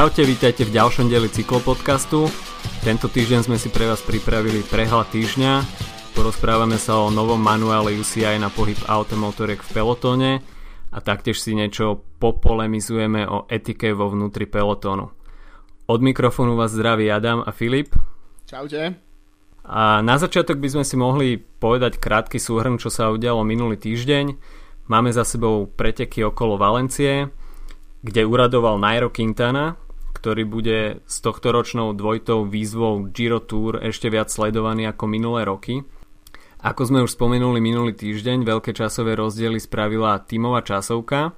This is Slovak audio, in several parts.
Čaute, vítajte v ďalšom dieli cyklopodcastu. Tento týždeň sme si pre vás pripravili prehľad týždňa. Porozprávame sa o novom manuále UCI na pohyb automotoriek v pelotóne a taktiež si niečo popolemizujeme o etike vo vnútri pelotónu. Od mikrofónu vás zdraví Adam a Filip. Čaute. A na začiatok by sme si mohli povedať krátky súhrn, čo sa udialo minulý týždeň. Máme za sebou preteky okolo Valencie, kde uradoval Nairo Quintana, ktorý bude s tohto ročnou dvojitou výzvou Giro Tour ešte viac sledovaný ako minulé roky. Ako sme už spomenuli minulý týždeň, veľké časové rozdiely spravila tímová časovka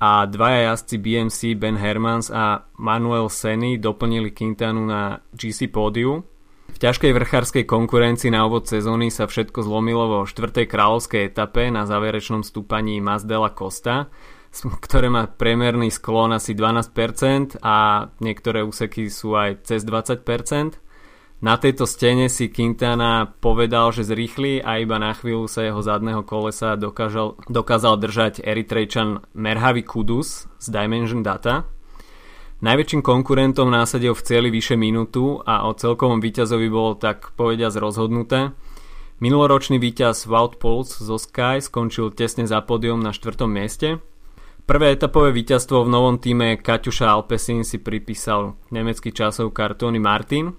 a dvaja jazdci BMC Ben Hermans a Manuel Seny doplnili Quintanu na GC pódiu. V ťažkej vrchárskej konkurencii na úvod sezóny sa všetko zlomilo vo štvrtej kráľovskej etape na záverečnom stúpaní Mazdela Costa, ktoré má priemerný sklon asi 12% a niektoré úseky sú aj cez 20%. Na tejto stene si Quintana povedal, že zrýchli a iba na chvíľu sa jeho zadného kolesa dokážal, dokázal držať Eritrejčan Merhavi Kudus z Dimension Data. Najväčším konkurentom násadil v cieli vyše minútu a o celkovom víťazovi bolo tak povediať rozhodnuté. Minuloročný víťaz Wout Pouls zo Sky skončil tesne za pódium na štvrtom mieste – Prvé etapové víťazstvo v novom týme Kaťuša Alpesin si pripísal nemecký časovkár Tony Martin.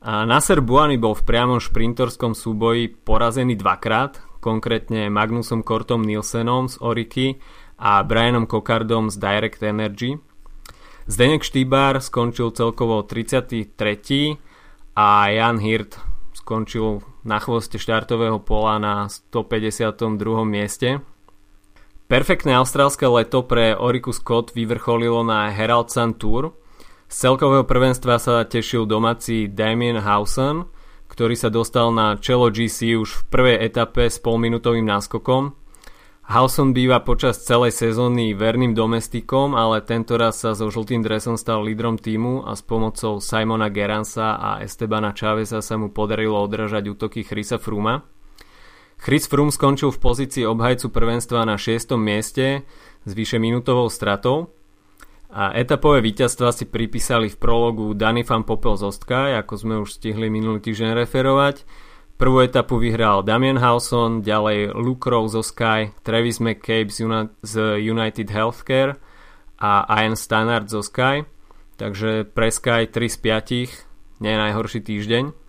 A Nasser Buany bol v priamom šprintorskom súboji porazený dvakrát, konkrétne Magnusom Kortom Nielsenom z Oriky a Brianom Kokardom z Direct Energy. Zdenek Štýbar skončil celkovo 33. a Jan Hirt skončil na chvoste štartového pola na 152. mieste. Perfektné austrálske leto pre Oriku Scott vyvrcholilo na Herald Sun Tour. Z celkového prvenstva sa tešil domáci Damien Hausen, ktorý sa dostal na čelo GC už v prvej etape s polminútovým náskokom. Hausen býva počas celej sezóny verným domestikom, ale tento raz sa so žltým dresom stal lídrom týmu a s pomocou Simona Geransa a Estebana Chaveza sa mu podarilo odražať útoky Chrisa Fruma. Chris Froome skončil v pozícii obhajcu prvenstva na 6. mieste s vyše minútovou stratou a etapové víťazstva si pripísali v prologu Danny van Popel z Ostkaj, ako sme už stihli minulý týždeň referovať. Prvú etapu vyhral Damien Hawson, ďalej Luke Rowe zo Sky, Travis McCabe z United Healthcare a Ian Stannard zo Sky. Takže pre Sky 3 z 5, nie najhorší týždeň.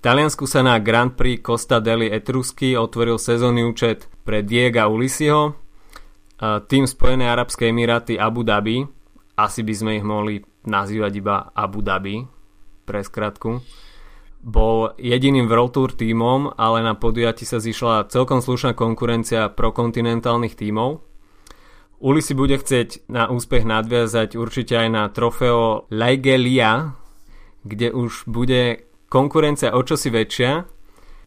Taliansku sa na Grand Prix Costa deli Etrusky otvoril sezónny účet pre Diega Ulisiho. Tým Spojené Arabské Emiráty Abu Dhabi, asi by sme ich mohli nazývať iba Abu Dhabi, pre skratku, bol jediným World Tour tímom, ale na podujati sa zišla celkom slušná konkurencia prokontinentálnych tímov. Uli si bude chcieť na úspech nadviazať určite aj na trofeo Laigelia, kde už bude konkurencia o čosi väčšia,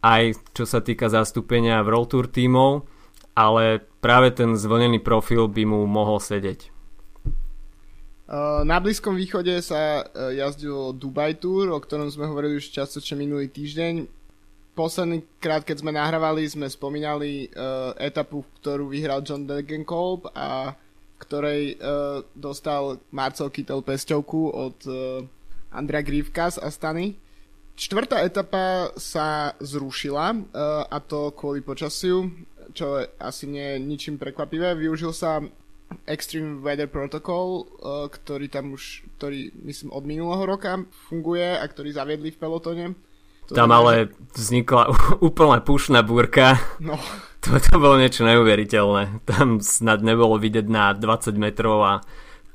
aj čo sa týka zastúpenia v World Tour tímov, ale práve ten zvlnený profil by mu mohol sedieť. Na Blízkom východe sa e, jazdilo Dubai Tour, o ktorom sme hovorili už častočne minulý týždeň. Posledný krát, keď sme nahrávali, sme spomínali uh, etapu, ktorú vyhral John Degenkolb a ktorej uh, dostal Marcel Kittel pesťovku od uh, Andrea Grivka z Astany. Štvrtá etapa sa zrušila uh, a to kvôli počasiu, čo asi nie je ničím prekvapivé. Využil sa Extreme Weather Protocol, uh, ktorý tam už, ktorý myslím od minulého roka funguje a ktorý zaviedli v pelotone. To tam ale vznikla úplná pušná búrka. No. To, to bolo niečo neuveriteľné. Tam snad nebolo vidieť na 20 metrov a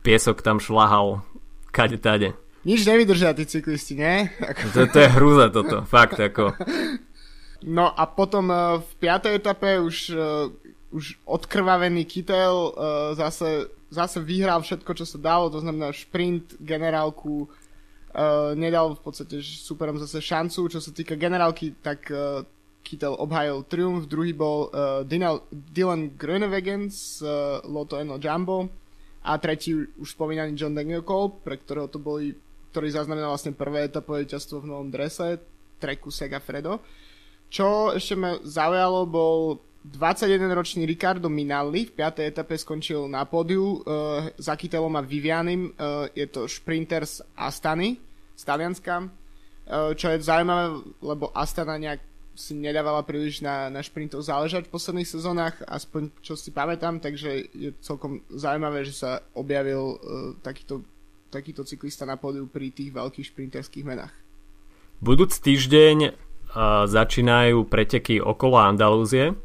piesok tam šlahal kade tade nič nevydržia tí cyklisti, nie? Ako... To, to je hrúza toto, fakt ako. No a potom uh, v piatej etape už, uh, už odkrvavený Kytel uh, zase, zase vyhral všetko, čo sa dalo, to znamená šprint, generálku, nedal v podstate superom zase šancu, čo sa týka generálky, tak Kittel obhajil triumf, druhý bol Dylan, Groenewegen z Lotto Eno Jumbo a tretí už spomínaný John Degenkolb, pre ktorého to boli ktorý zaznamenal vlastne prvé etapové víťazstvo v novom drese, treku Segafredo. Čo ešte ma zaujalo, bol 21-ročný Ricardo Minalli v 5. etape skončil na pódiu uh, za Kytelom a Vivianim. Uh, je to šprinter z Astany, z Talianska, uh, čo je zaujímavé, lebo Astana nejak si nedávala príliš na, na šprintov záležať v posledných sezónach, aspoň čo si pamätám, takže je celkom zaujímavé, že sa objavil uh, takýto, takýto cyklista na pódiu pri tých veľkých šprinterských menách. Budúc týždeň začínajú preteky okolo Andalúzie,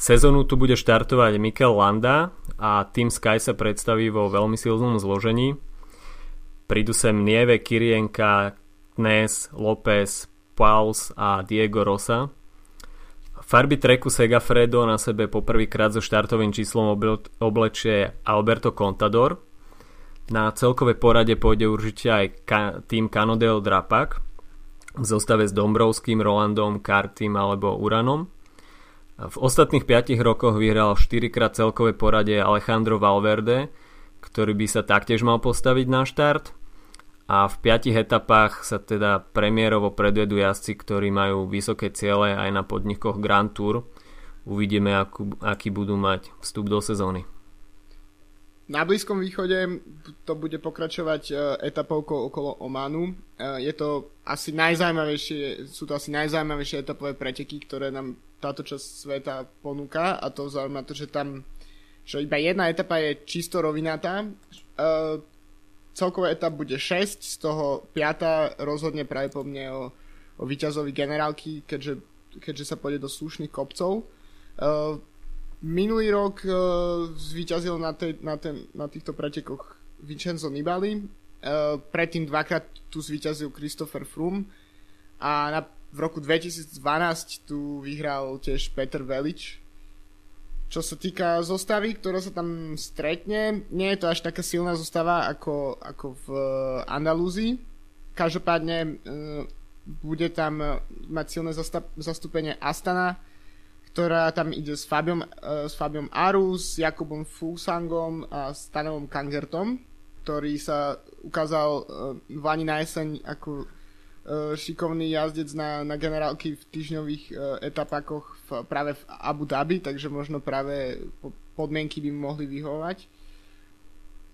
Sezónu tu bude štartovať Mikel Landa a Team Sky sa predstaví vo veľmi silnom zložení. Prídu sem Nieve, Kirienka, Knes, López, Pauls a Diego Rosa. Farby treku Segafredo na sebe poprvýkrát so štartovým číslom oblečie Alberto Contador. Na celkové porade pôjde určite aj ka- tým Canodel Drapak v zostave s Dombrovským, Rolandom, Kartým alebo Uranom. V ostatných 5 rokoch vyhral 4 krát celkové poradie Alejandro Valverde, ktorý by sa taktiež mal postaviť na štart. A v 5 etapách sa teda premiérovo predvedú jazdci, ktorí majú vysoké ciele aj na podnikoch Grand Tour. Uvidíme, akú, aký budú mať vstup do sezóny. Na Blízkom východe to bude pokračovať e, etapovkou okolo Omanu. E, je to asi najzaujímavejšie, sú to asi najzaujímavejšie etapové preteky, ktoré nám táto časť sveta ponúka a to zaujíma to, že tam že iba jedna etapa je čisto rovinatá. Uh, celková etap bude 6, z toho 5 rozhodne práve po mne o, o víťazovi generálky, keďže, keďže sa pôjde do slušných kopcov. Minulý rok uh, zvíťazil na, tej, na, ten, na týchto pretekoch Vincenzo Nibali, uh, predtým dvakrát tu zvíťazil Christopher Froome a na v roku 2012 tu vyhral tiež Peter Velič. Čo sa týka zostavy, ktorá sa tam stretne, nie je to až taká silná zostava ako, ako v eh, Andalúzii. Každopádne bude tam mať silné zastúpenie Astana, ktorá tam ide s Fabiom, uh, s Fabiom Arus, Jakubom Fusangom a Stanovom Kangertom, ktorý sa ukázal uh, v Lani na jeseň ako E, šikovný jazdec na, na generálky v týždňových uh, v, práve v Abu Dhabi, takže možno práve podmienky by mohli vyhovať.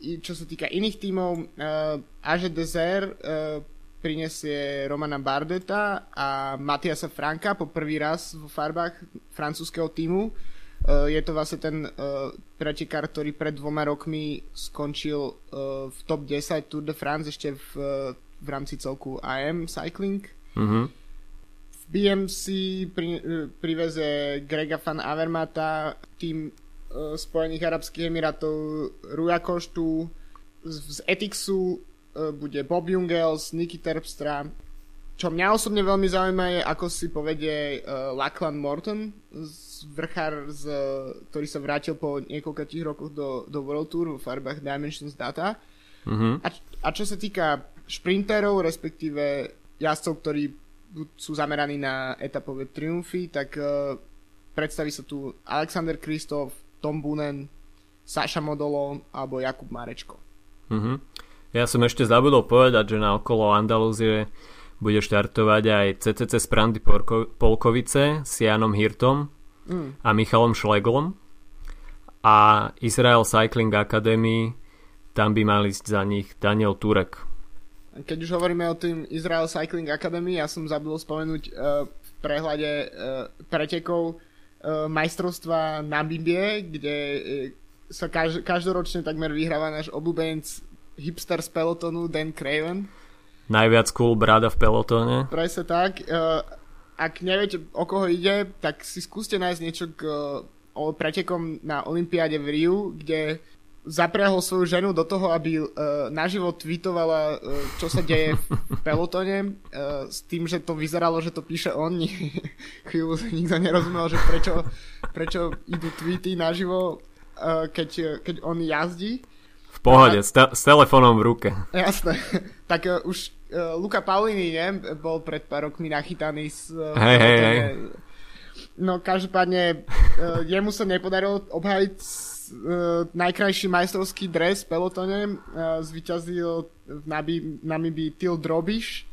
I čo sa týka iných tímov, uh, Age Desert uh, prinesie Romana Bardeta a Matiasa Franka po prvý raz vo farbách francúzského týmu. Uh, je to vlastne ten pretekár, ktorý pred dvoma rokmi skončil uh, v top 10 Tour de France ešte v v rámci celku AM Cycling. Mm-hmm. V BMC pri, priveze Grega van Avermata, tým Spojených Arabských Emirátov Ruja Koštu, z, z Etixu bude Bob Jungels, Niky Terpstra. Čo mňa osobne veľmi zaujíma je, ako si povedie uh, Lachlan Morton, z vrchár, z, ktorý sa vrátil po niekoľkých rokoch do, do World Tour v farbách Dimensions Data. Mm-hmm. A, a čo sa týka šprinterov, respektíve jazdcov, ktorí sú zameraní na etapové triumfy, tak uh, predstaví sa tu Alexander Kristof, Tom Bunen, Saša Modolo alebo Jakub Marečko. Mm-hmm. Ja som ešte zabudol povedať, že na okolo Andalúzie bude štartovať aj CCC Sprandy Polkovice s Janom Hirtom mm. a Michalom Šleglom a Israel Cycling Academy tam by mali ísť za nich Daniel Turek keď už hovoríme o tým Israel Cycling Academy, ja som zabudol spomenúť uh, v prehľade uh, pretekov uh, majstrovstva na Bibie, kde uh, sa kaž- každoročne takmer vyhráva náš obľúbenec hipster z pelotonu Dan Craven. Najviac cool brada v pelotone. Presne tak. Uh, ak neviete, o koho ide, tak si skúste nájsť niečo k uh, pretekom na Olympiáde v Riu, kde zapriahol svoju ženu do toho, aby uh, naživo tweetovala, uh, čo sa deje v pelotone, uh, s tým, že to vyzeralo, že to píše on. Chvíľu nikto nerozumel, že prečo, prečo idú tweety naživo, uh, keď, keď on jazdí. V pohode, s, te- s telefónom v ruke. Jasné. Tak uh, už uh, Luka Paulini, ne, bol pred pár rokmi nachytaný s... Uh, hej, hej, hej. No každopádne uh, jemu sa nepodarilo obhajiť uh, najkrajší majstrovský dres v pelotone uh, zvyťazil v Nabi, Namibi Til Drobiš,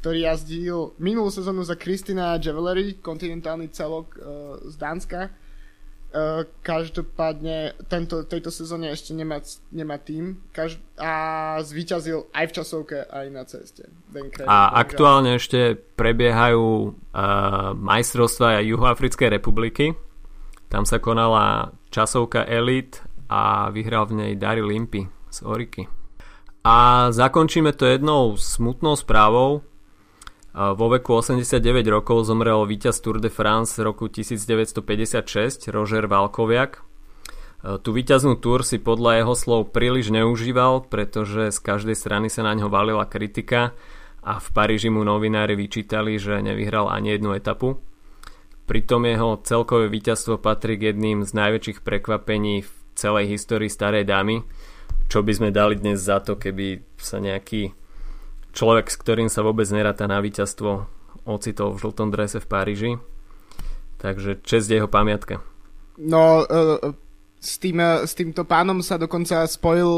ktorý jazdil minulú sezónu za Kristina Jewelry, kontinentálny celok uh, z Dánska. Uh, každopádne tento, tejto sezóne ešte nemá, nemá tým Každ- a zvíťazil aj v časovke, aj na ceste. Ben a aktuálne ešte prebiehajú uh, majstrovstva Juhoafrickej republiky. Tam sa konala časovka Elite a vyhral v nej Daryl Limpy z Oriky. A zakončíme to jednou smutnou správou. Vo veku 89 rokov zomrel víťaz Tour de France roku 1956 Roger Valkoviak. Tu víťaznú Tour si podľa jeho slov príliš neužíval, pretože z každej strany sa na ňo valila kritika a v Paríži mu novinári vyčítali, že nevyhral ani jednu etapu. Pritom jeho celkové víťazstvo patrí k jedným z najväčších prekvapení v celej histórii starej dámy, čo by sme dali dnes za to, keby sa nejaký človek, s ktorým sa vôbec neráta na víťazstvo, ocitol v žltom drese v Paríži. Takže čest jeho pamiatka. No, uh, s, tým, uh, s týmto pánom sa dokonca spojil,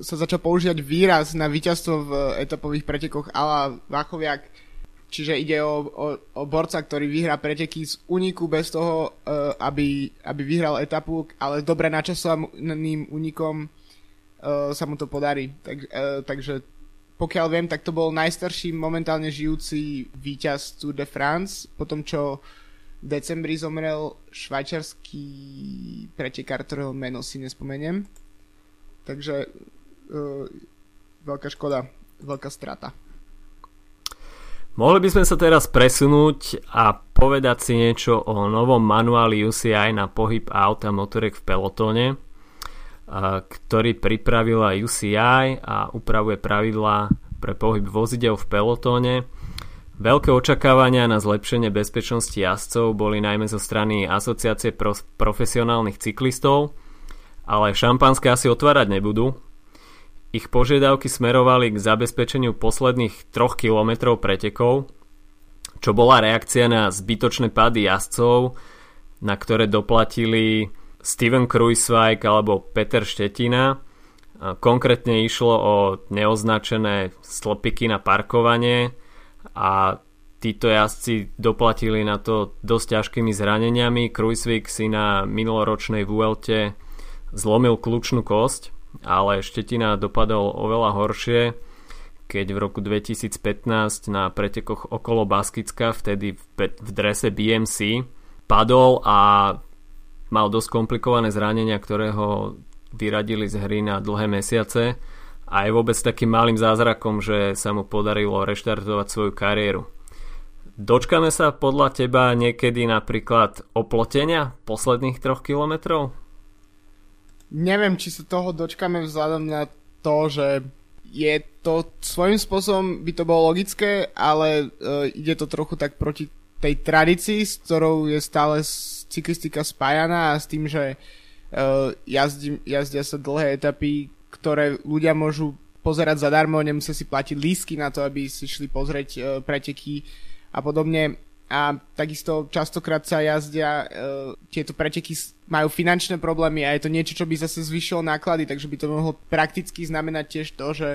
sa začal používať výraz na víťazstvo v etapových pretekoch ala Vachoviak. Čiže ide o, o, o borca, ktorý vyhrá preteky z úniku bez toho, aby, aby vyhral etapu, ale dobre načasovaným únikom sa mu to podarí. Tak, takže pokiaľ viem, tak to bol najstarší momentálne žijúci víťaz Tour de France, po tom čo v decembri zomrel švajčarský pretekár, ktorého meno si nespomeniem. Takže uh, veľká škoda, veľká strata. Mohli by sme sa teraz presunúť a povedať si niečo o novom manuáli UCI na pohyb aut a motorek v pelotóne ktorý pripravila UCI a upravuje pravidlá pre pohyb vozidel v pelotóne. Veľké očakávania na zlepšenie bezpečnosti jazdcov boli najmä zo strany Asociácie pro- profesionálnych cyklistov, ale šampanské asi otvárať nebudú. Ich požiadavky smerovali k zabezpečeniu posledných 3 km pretekov, čo bola reakcia na zbytočné pády jazdcov, na ktoré doplatili Steven Kruiswijk alebo Peter Štetina. Konkrétne išlo o neoznačené slopiky na parkovanie a títo jazdci doplatili na to dosť ťažkými zraneniami. Kruiswijk si na minuloročnej Vuelte zlomil kľúčnú kosť, ale Štetina dopadol oveľa horšie, keď v roku 2015 na pretekoch okolo Baskicka, vtedy v, v drese BMC, padol a mal dosť komplikované zranenia, ktoré ho vyradili z hry na dlhé mesiace a je vôbec takým malým zázrakom, že sa mu podarilo reštartovať svoju kariéru. Dočkame sa podľa teba niekedy napríklad oplotenia posledných troch kilometrov? Neviem, či sa toho dočkame vzhľadom na to, že je to svojím spôsobom by to bolo logické, ale uh, ide to trochu tak proti tej tradícii, s ktorou je stále cyklistika spájaná a s tým, že uh, jazdí, jazdia sa dlhé etapy, ktoré ľudia môžu pozerať zadarmo, nemusia si platiť lísky na to, aby si šli pozrieť uh, preteky a podobne. A takisto častokrát sa jazdia, uh, tieto preteky majú finančné problémy a je to niečo, čo by zase zvyšilo náklady, takže by to mohlo prakticky znamenať tiež to, že,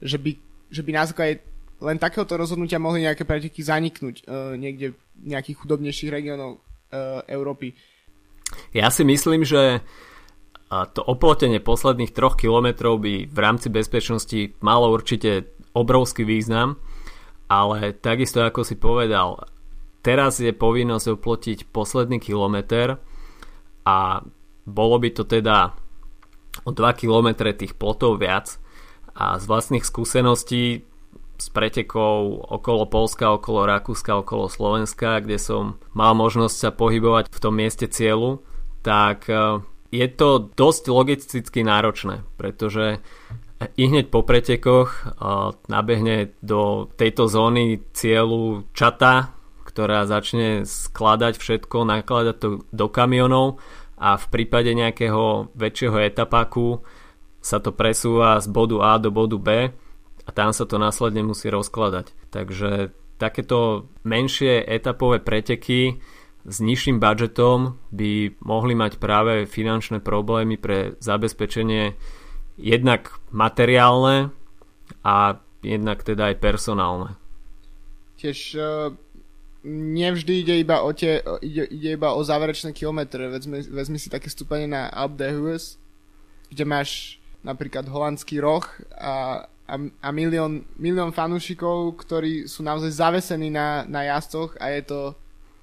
že, by, že by na základe len takéhoto rozhodnutia mohli nejaké preteky zaniknúť uh, niekde v nejakých chudobnejších regiónoch uh, Európy. Ja si myslím, že to oplotenie posledných troch kilometrov by v rámci bezpečnosti malo určite obrovský význam, ale takisto ako si povedal, teraz je povinnosť oplotiť posledný kilometr a bolo by to teda o 2 km tých plotov viac a z vlastných skúseností s pretekov okolo Polska, okolo Rakúska, okolo Slovenska, kde som mal možnosť sa pohybovať v tom mieste cieľu, tak e, je to dosť logisticky náročné, pretože i hneď po pretekoch e, nabehne do tejto zóny cieľu čata, ktorá začne skladať všetko, nakladať to do kamionov a v prípade nejakého väčšieho etapaku sa to presúva z bodu A do bodu B a tam sa to následne musí rozkladať. Takže takéto menšie etapové preteky s nižším budžetom by mohli mať práve finančné problémy pre zabezpečenie jednak materiálne a jednak teda aj personálne. Tiež uh, nevždy ide iba o, tie, ide, ide iba o záverečné kilometre. Vezmi, vezmi si také stúpanie na Alpe d'Huez, kde máš napríklad holandský roh a, a, a milión, milión fanúšikov, ktorí sú naozaj zavesení na, na jazdcoch a je to,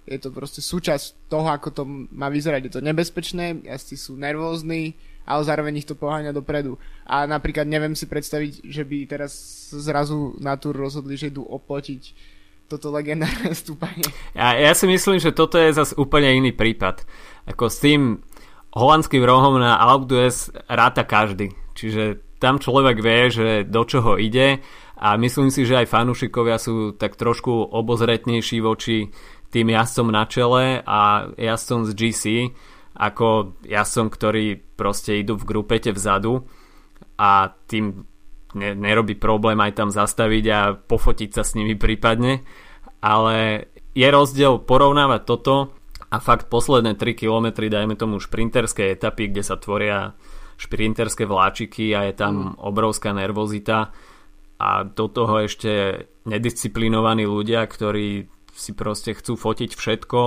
je to proste súčasť toho, ako to má vyzerať. Je to nebezpečné, jazdci sú nervózni, ale zároveň ich to poháňa dopredu. A napríklad neviem si predstaviť, že by teraz zrazu na túr rozhodli, že idú oplotiť toto legendárne stúpanie. Ja, ja si myslím, že toto je zase úplne iný prípad. Ako s tým holandským rohom na Alpe d'Huez ráta každý. Čiže tam človek vie, že do čoho ide a myslím si, že aj fanúšikovia sú tak trošku obozretnejší voči tým jazdcom na čele a jazdcom z GC ako jazdcom, ktorí proste idú v grupete vzadu a tým ne, nerobí problém aj tam zastaviť a pofotiť sa s nimi prípadne, ale je rozdiel porovnávať toto a fakt posledné 3 km dajme tomu šprinterské etapy, kde sa tvoria šprinterské vláčiky a je tam mm. obrovská nervozita a do toho ešte nedisciplinovaní ľudia, ktorí si proste chcú fotiť všetko,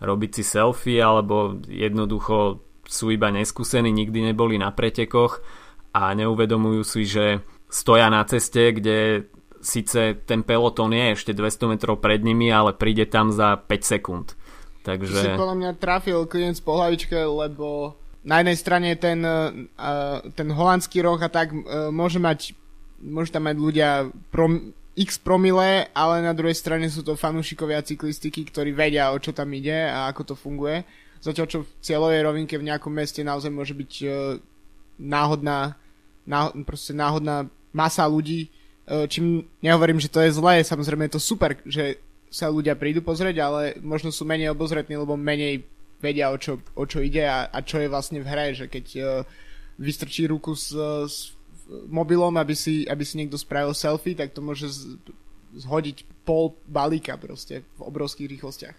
robiť si selfie alebo jednoducho sú iba neskúsení, nikdy neboli na pretekoch a neuvedomujú si, že stoja na ceste, kde síce ten peloton je ešte 200 metrov pred nimi, ale príde tam za 5 sekúnd. Takže... Si podľa mňa trafil klient po hlavičke, lebo na jednej strane ten, uh, ten holandský roh a tak uh, môže mať môže tam mať ľudia prom, x promile, ale na druhej strane sú to fanúšikovia cyklistiky, ktorí vedia, o čo tam ide a ako to funguje. Zatiaľ, čo v cieľovej rovinke v nejakom meste naozaj môže byť uh, náhodná, náhod, proste náhodná masa ľudí, e, čím nehovorím, že to je zlé, samozrejme je to super, že sa ľudia prídu pozrieť, ale možno sú menej obozretní, lebo menej vedia, o čo, o čo ide a, a čo je vlastne v hre, že keď uh, vystrčí ruku s, s mobilom, aby si, aby si niekto spravil selfie, tak to môže z, zhodiť pol balíka proste v obrovských rýchlostiach.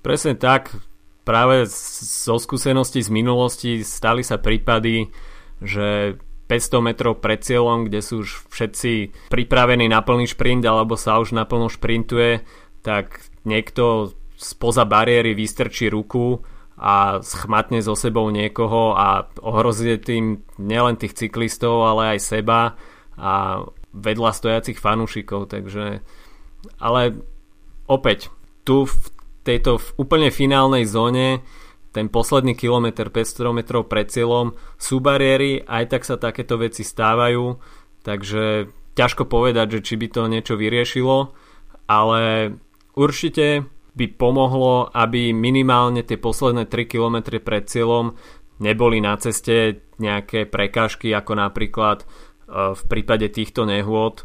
Presne tak. Práve zo skúseností z minulosti stali sa prípady, že 500 metrov pred cieľom, kde sú už všetci pripravení na plný šprint alebo sa už naplno šprintuje, tak niekto spoza bariéry vystrčí ruku a schmatne so sebou niekoho a ohrozí tým nielen tých cyklistov, ale aj seba a vedľa stojacich fanúšikov, takže ale opäť tu v tejto v úplne finálnej zóne ten posledný kilometr 500 metrov pred cieľom sú bariéry, aj tak sa takéto veci stávajú, takže ťažko povedať, že či by to niečo vyriešilo, ale určite by pomohlo, aby minimálne tie posledné 3 km pred cieľom neboli na ceste nejaké prekážky, ako napríklad e, v prípade týchto nehôd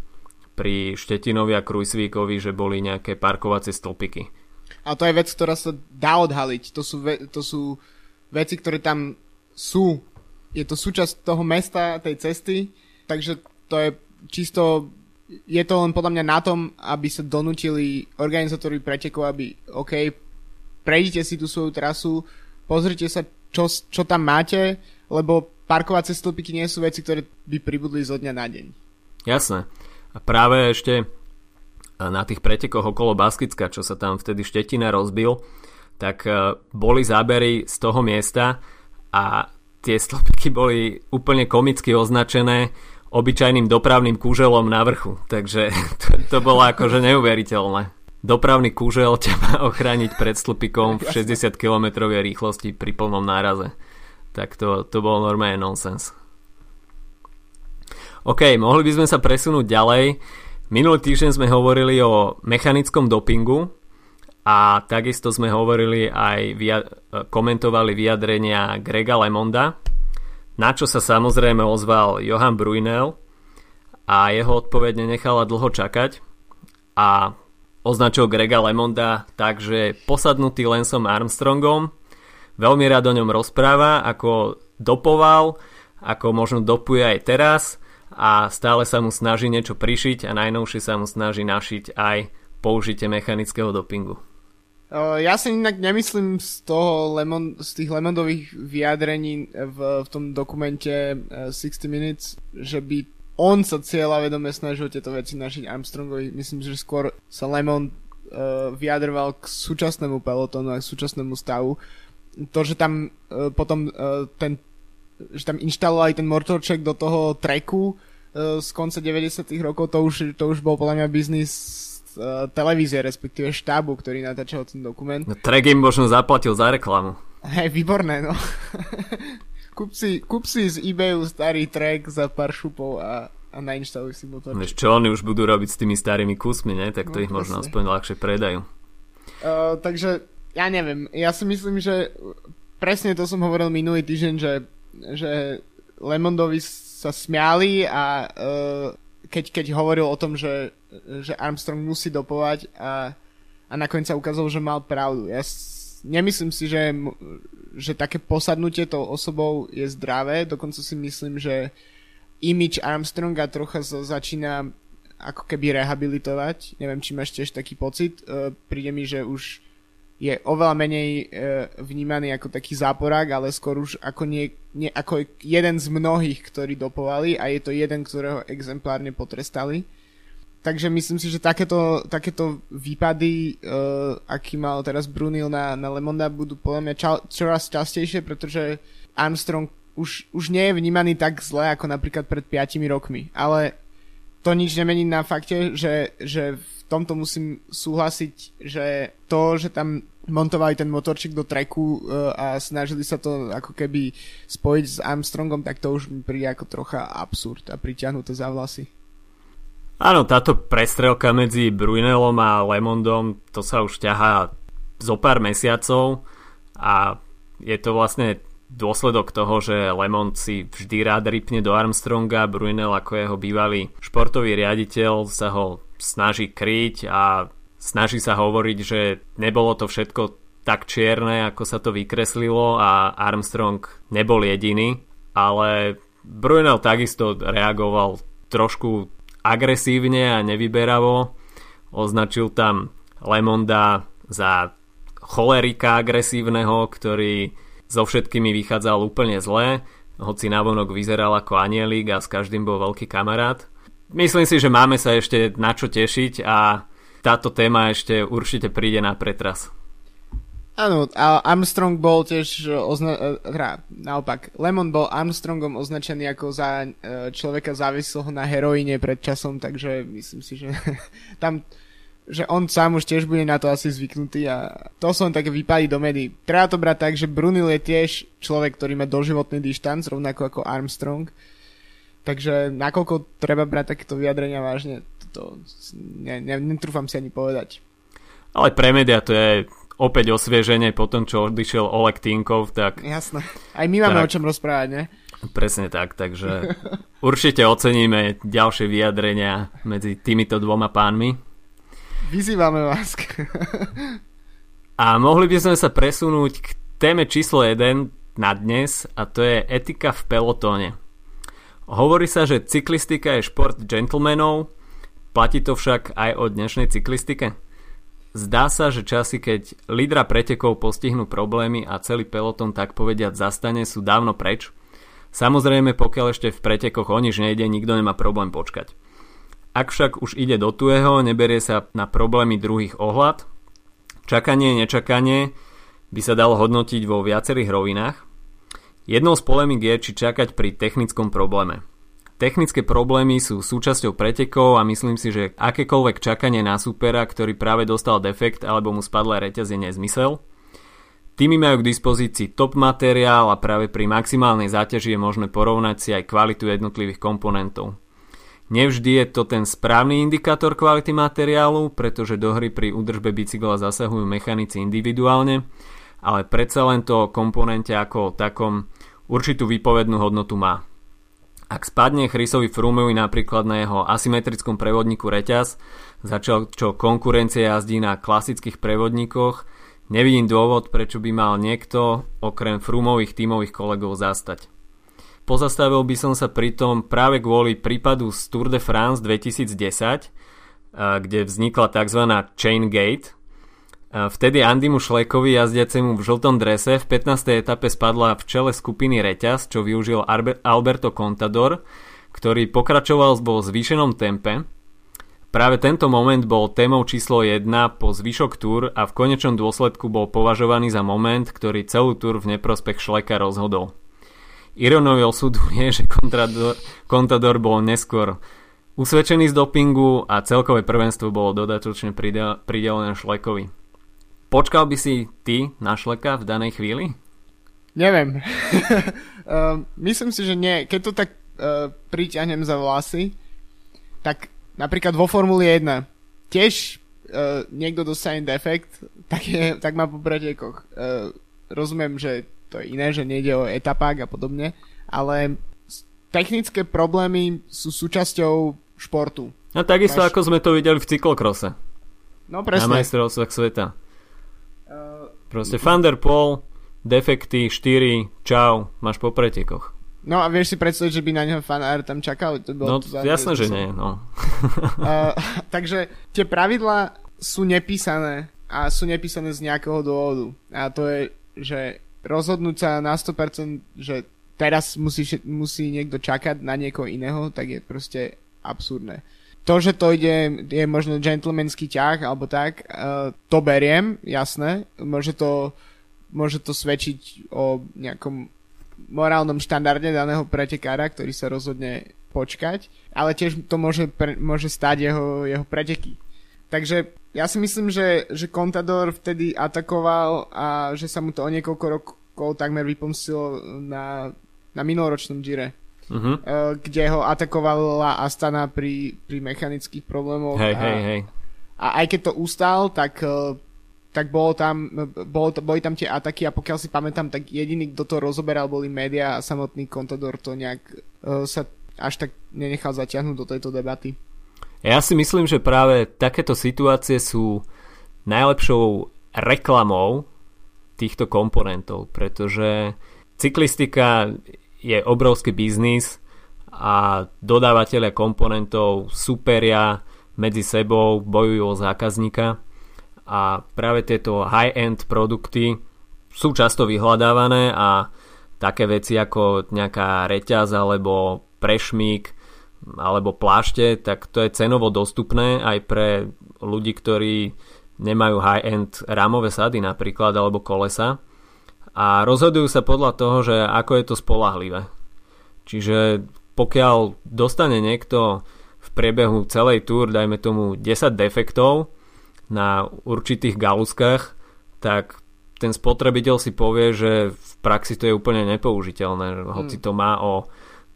pri Štetinovi a Krujsvíkovi, že boli nejaké parkovacie stĺpiky a to je vec, ktorá sa dá odhaliť. To sú, ve- to sú veci, ktoré tam sú. Je to súčasť toho mesta, tej cesty, takže to je čisto je to len podľa mňa na tom, aby sa donútili organizátori pretekov, aby OK, prejdite si tú svoju trasu, pozrite sa, čo, čo tam máte, lebo parkovacie stĺpiky nie sú veci, ktoré by pribudli zo dňa na deň. Jasné. A práve ešte na tých pretekoch okolo Baskicka, čo sa tam vtedy Štetina rozbil, tak e, boli zábery z toho miesta a tie stĺpiky boli úplne komicky označené obyčajným dopravným kúželom na vrchu. Takže to, to bolo akože neuveriteľné. Dopravný kúžel ťa má ochrániť pred stĺpikom v 60 km rýchlosti pri plnom náraze. Tak to, to bolo normálne nonsens. OK, mohli by sme sa presunúť ďalej Minulý týždeň sme hovorili o mechanickom dopingu a takisto sme hovorili aj via- komentovali vyjadrenia Grega Lemonda, na čo sa samozrejme ozval Johan Brunel a jeho odpoveď nenechala dlho čakať a označil Grega Lemonda tak, že posadnutý Lensom Armstrongom veľmi rád o ňom rozpráva, ako dopoval, ako možno dopuje aj teraz – a stále sa mu snaží niečo prišiť a najnovšie sa mu snaží našiť aj použitie mechanického dopingu. Ja si inak nemyslím z toho Lemon, z tých Lemondových vyjadrení v, v tom dokumente 60 Minutes, že by on sa cieľa vedome snažil tieto veci našiť Armstrongovi. Myslím, že skôr sa Lemon vyjadroval k súčasnému pelotonu a k súčasnému stavu. To, že tam uh, potom uh, ten že tam inštalovali ten motorček do toho treku uh, z konca 90 rokov, to už, to už bol podľa mňa biznis uh, televízie, respektíve štábu, ktorý natáčal ten dokument. No, trek im možno zaplatil za reklamu. Hej, výborné, no. kúp, si, kúp si z eBayu starý track za pár šupov a a nainštaluj si motor. Vieš čo, oni už budú robiť s tými starými kusmi, ne? Tak to no, ich možno aspoň ľahšie predajú. Uh, takže, ja neviem, ja si myslím, že presne to som hovoril minulý týždeň, že, že Lemondovi sa smiali a uh, keď, keď hovoril o tom, že, že Armstrong musí dopovať a, a nakoniec sa ukázalo, že mal pravdu. Ja nemyslím si, že, že také posadnutie tou osobou je zdravé, dokonca si myslím, že image Armstronga trocha začína ako keby rehabilitovať. Neviem, či máš tiež taký pocit. Uh, príde mi, že už je oveľa menej uh, vnímaný ako taký záporák, ale skôr už ako, nie, nie, ako jeden z mnohých, ktorí dopovali a je to jeden, ktorého exemplárne potrestali. Takže myslím si, že takéto, takéto výpady, uh, aký mal teraz Brunil na, na Lemonda, budú podľa mňa ča, čoraz častejšie, pretože Armstrong už, už nie je vnímaný tak zle ako napríklad pred 5 rokmi. Ale to nič nemení na fakte, že, že v tomto musím súhlasiť, že to, že tam montovali ten motorčik do treku uh, a snažili sa to ako keby spojiť s Armstrongom, tak to už mi príde ako trocha absurd a pritiahnuté za vlasy. Áno, táto prestrelka medzi Brunelom a Lemondom, to sa už ťahá zo pár mesiacov a je to vlastne dôsledok toho, že Lemon si vždy rád rypne do Armstronga, Brunel ako jeho bývalý športový riaditeľ sa ho snaží kryť a snaží sa hovoriť, že nebolo to všetko tak čierne, ako sa to vykreslilo a Armstrong nebol jediný, ale Brunel takisto reagoval trošku agresívne a nevyberavo. Označil tam Lemonda za cholerika agresívneho, ktorý so všetkými vychádzal úplne zle, hoci navonok vyzeral ako anielik a s každým bol veľký kamarát. Myslím si, že máme sa ešte na čo tešiť a táto téma ešte určite príde na pretras. Áno, a Armstrong bol tiež ozna- hra, naopak, Lemon bol Armstrongom označený ako za e, človeka závislého na heroíne pred časom, takže myslím si, že tam že on sám už tiež bude na to asi zvyknutý a to som také vypádi do médií. Treba to brať tak, že Brunil je tiež človek, ktorý má doživotný dištanc, rovnako ako Armstrong. Takže nakoľko treba brať takéto vyjadrenia vážne, to ne, ne, netrúfam si ani povedať. Ale pre média to je opäť osvieženie po tom, čo odišiel Oleg Tinkov, tak... Jasné. Aj my máme tak, o čom rozprávať, ne? Presne tak, takže určite oceníme ďalšie vyjadrenia medzi týmito dvoma pánmi. Vyzývame vás. a mohli by sme sa presunúť k téme číslo 1 na dnes a to je etika v pelotóne. Hovorí sa, že cyklistika je šport gentlemanov, platí to však aj o dnešnej cyklistike? Zdá sa, že časy, keď lídra pretekov postihnú problémy a celý peloton tak povediať zastane, sú dávno preč. Samozrejme, pokiaľ ešte v pretekoch o nič nejde, nikto nemá problém počkať. Ak však už ide do tuého, neberie sa na problémy druhých ohľad. Čakanie, nečakanie by sa dalo hodnotiť vo viacerých rovinách. Jednou z polemik je, či čakať pri technickom probléme. Technické problémy sú súčasťou pretekov a myslím si, že akékoľvek čakanie na supera, ktorý práve dostal defekt alebo mu spadla reťaz je nezmysel. Týmy majú k dispozícii top materiál a práve pri maximálnej záťaži je možné porovnať si aj kvalitu jednotlivých komponentov. Nevždy je to ten správny indikátor kvality materiálu, pretože do hry pri údržbe bicykla zasahujú mechanici individuálne, ale predsa len to komponente ako takom určitú výpovednú hodnotu má. Ak spadne Chrisovi Frumovi napríklad na jeho asymetrickom prevodníku reťaz, začal čo konkurencia jazdí na klasických prevodníkoch, nevidím dôvod, prečo by mal niekto okrem Frumových tímových kolegov zastať. Pozastavil by som sa pritom práve kvôli prípadu z Tour de France 2010, kde vznikla tzv. Chain Gate. Vtedy Andymu Šlekovi jazdiacemu v žltom drese v 15. etape spadla v čele skupiny reťaz, čo využil Alberto Contador, ktorý pokračoval vo zvýšenom tempe. práve tento moment bol témou číslo 1 po zvyšok túr a v konečnom dôsledku bol považovaný za moment, ktorý celú túr v neprospech Šleka rozhodol. Ironou osudu je, že Contador, Contador bol neskôr usvedčený z dopingu a celkové prvenstvo bolo dodatočne pridelené Šlekovi. Počkal by si ty na Šleka v danej chvíli? Neviem. uh, myslím si, že nie. Keď to tak uh, priťahnem za vlasy, tak napríklad vo Formuli 1 tiež uh, niekto dostane defekt, tak, je, tak má po pretekoch. Uh, rozumiem, že to je iné, že nejde o etapák a podobne, ale technické problémy sú súčasťou športu. A takisto Máš... ako sme to videli v cyklokrose. No presne. Na majstrovstvách sveta. Proste Van der Poel, defekty, 4, čau, máš po pretekoch. No a vieš si predstaviť, že by na neho fanár tam čakal? To bolo no to jasné, že nie, no. uh, takže tie pravidlá sú nepísané a sú nepísané z nejakého dôvodu. A to je, že rozhodnúť sa na 100%, že teraz musí, musí niekto čakať na niekoho iného, tak je proste absurdné. To, že to ide, je možno gentlemanský ťah alebo tak, uh, to beriem, jasné. Môže to, môže to svedčiť o nejakom morálnom štandarde daného pretekára, ktorý sa rozhodne počkať, ale tiež to môže, pre, môže stať jeho, jeho preteky. Takže ja si myslím, že, že Contador vtedy atakoval a že sa mu to o niekoľko rokov takmer vypomstilo na, na minuloročnom Gire. Uh-huh. kde ho atakovala Astana pri, pri mechanických problémoch. Hej, a, hej, hej. A aj keď to ustal, tak eh, tak bolo tam, bolo, boli tam tie ataky a pokiaľ si pamätám, tak jediný, kto to rozoberal, boli médiá a samotný Contador to nejak uh, sa až tak nenechal zatiahnuť do tejto debaty. Ja si myslím, že práve takéto situácie sú najlepšou reklamou týchto komponentov, pretože cyklistika je obrovský biznis a dodávateľia komponentov superia medzi sebou, bojujú o zákazníka a práve tieto high-end produkty sú často vyhľadávané a také veci ako nejaká reťaz alebo prešmík alebo plášte, tak to je cenovo dostupné aj pre ľudí, ktorí nemajú high-end rámové sady napríklad alebo kolesa a rozhodujú sa podľa toho, že ako je to spolahlivé. Čiže pokiaľ dostane niekto v priebehu celej túr, dajme tomu 10 defektov, na určitých galuskách, tak ten spotrebiteľ si povie, že v praxi to je úplne nepoužiteľné, hoci to má o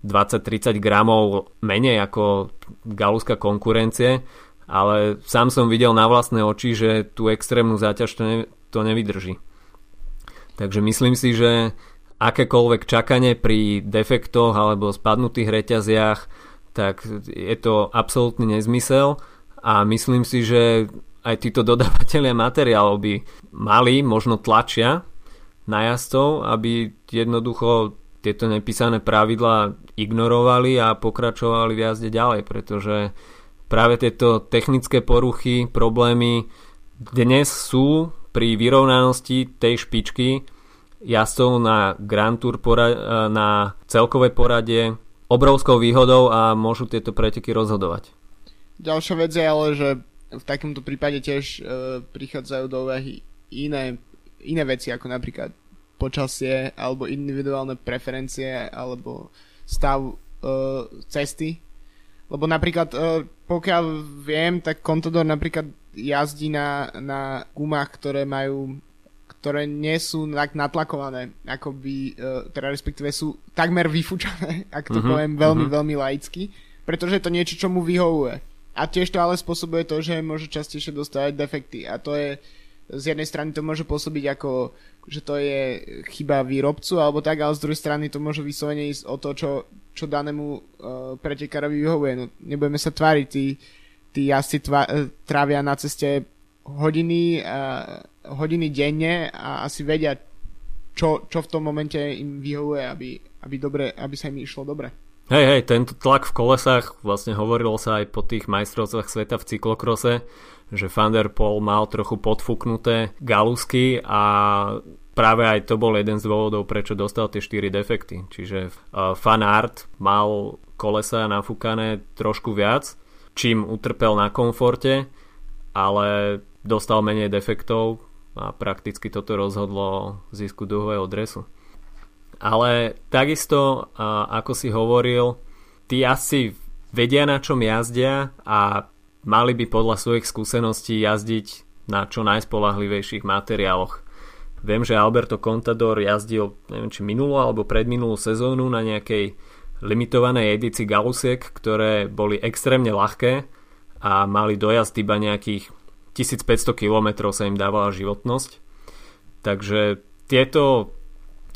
20-30 gramov menej ako galuska konkurencie, ale sám som videl na vlastné oči, že tú extrémnu záťaž to, ne, to nevydrží. Takže myslím si, že akékoľvek čakanie pri defektoch alebo spadnutých reťaziach, tak je to absolútny nezmysel. A myslím si, že aj títo dodávateľia materiálov by mali, možno tlačia na jazdcov, aby jednoducho tieto nepísané pravidlá ignorovali a pokračovali v jazde ďalej, pretože práve tieto technické poruchy, problémy dnes sú pri vyrovnanosti tej špičky jazdcov na Grand Tour porad- na celkové poradie obrovskou výhodou a môžu tieto preteky rozhodovať. Ďalšia vec je ale, že v takomto prípade tiež uh, prichádzajú do úvahy iné, iné veci, ako napríklad počasie, alebo individuálne preferencie, alebo stav uh, cesty. Lebo napríklad, uh, pokiaľ viem, tak Contador napríklad jazdí na, na gumách, ktoré majú ktoré nie sú tak natlakované, ako by, uh, teda respektíve sú takmer vyfúčané, ak to uh-huh, poviem veľmi, uh-huh. veľmi laicky, pretože to niečo, čo mu vyhovuje. A tiež to ale spôsobuje to, že môže častejšie dostávať defekty. A to je, z jednej strany to môže pôsobiť ako, že to je chyba výrobcu alebo tak, ale z druhej strany to môže vyslovene ísť o to, čo, čo danému uh, pretekárovi vyhovuje. No, nebudeme sa tváriť, tí, tí jazdci tva, uh, trávia na ceste hodiny, uh, hodiny denne a asi vedia, čo, čo v tom momente im vyhovuje, aby, aby, dobre, aby sa im išlo dobre. Hej, hej, tento tlak v kolesách vlastne hovorilo sa aj po tých majstrovstvách sveta v cyklokrose, že Van der Poel mal trochu podfúknuté galusky a práve aj to bol jeden z dôvodov, prečo dostal tie 4 defekty. Čiže uh, Fan Art mal kolesa nafúkané trošku viac, čím utrpel na komforte, ale dostal menej defektov a prakticky toto rozhodlo zisku duhového dresu. Ale takisto, ako si hovoril, tí asi vedia na čom jazdia a mali by podľa svojich skúseností jazdiť na čo najspolahlivejších materiáloch. Viem, že Alberto Contador jazdil, neviem či minulú alebo predminulú sezónu na nejakej limitovanej edici Galusiek, ktoré boli extrémne ľahké a mali dojazd iba nejakých 1500 km sa im dávala životnosť. Takže tieto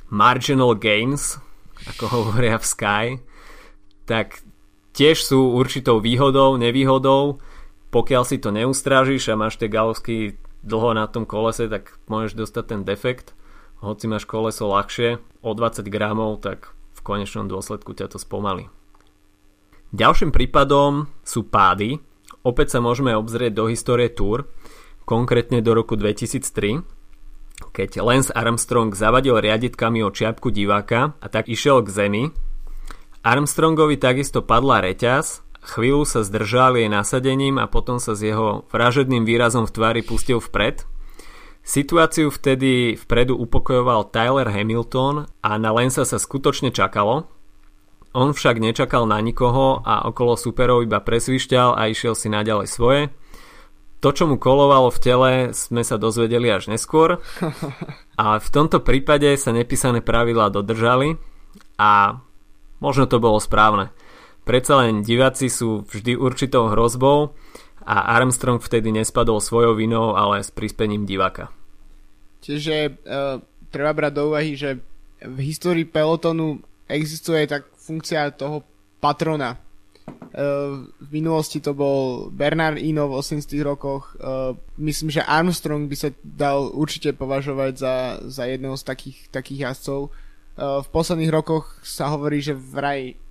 marginal gains, ako hovoria v Sky, tak tiež sú určitou výhodou, nevýhodou. Pokiaľ si to neustrážiš a máš tie galovsky dlho na tom kolese, tak môžeš dostať ten defekt. Hoci máš koleso ľahšie o 20 gramov, tak v konečnom dôsledku ťa to spomalí. Ďalším prípadom sú pády. Opäť sa môžeme obzrieť do histórie Tour, konkrétne do roku 2003, keď Lance Armstrong zavadil riaditkami o čiapku diváka a tak išiel k zemi. Armstrongovi takisto padla reťaz Chvíľu sa zdržal jej nasadením a potom sa s jeho vražedným výrazom v tvári pustil vpred. Situáciu vtedy vpredu upokojoval Tyler Hamilton a na Lensa sa skutočne čakalo. On však nečakal na nikoho a okolo superov iba presvišťal a išiel si naďalej svoje. To, čo mu kolovalo v tele, sme sa dozvedeli až neskôr. A v tomto prípade sa nepísané pravidlá dodržali a možno to bolo správne. Predsa len diváci sú vždy určitou hrozbou a Armstrong vtedy nespadol svojou vinou, ale s prispením diváka. Čiže uh, treba brať do úvahy, že v histórii pelotonu existuje tak funkcia toho patrona. Uh, v minulosti to bol Bernard Ino v 80 rokoch. Uh, myslím, že Armstrong by sa dal určite považovať za, za jedného z takých, takých jazdcov. Uh, v posledných rokoch sa hovorí, že vraj E,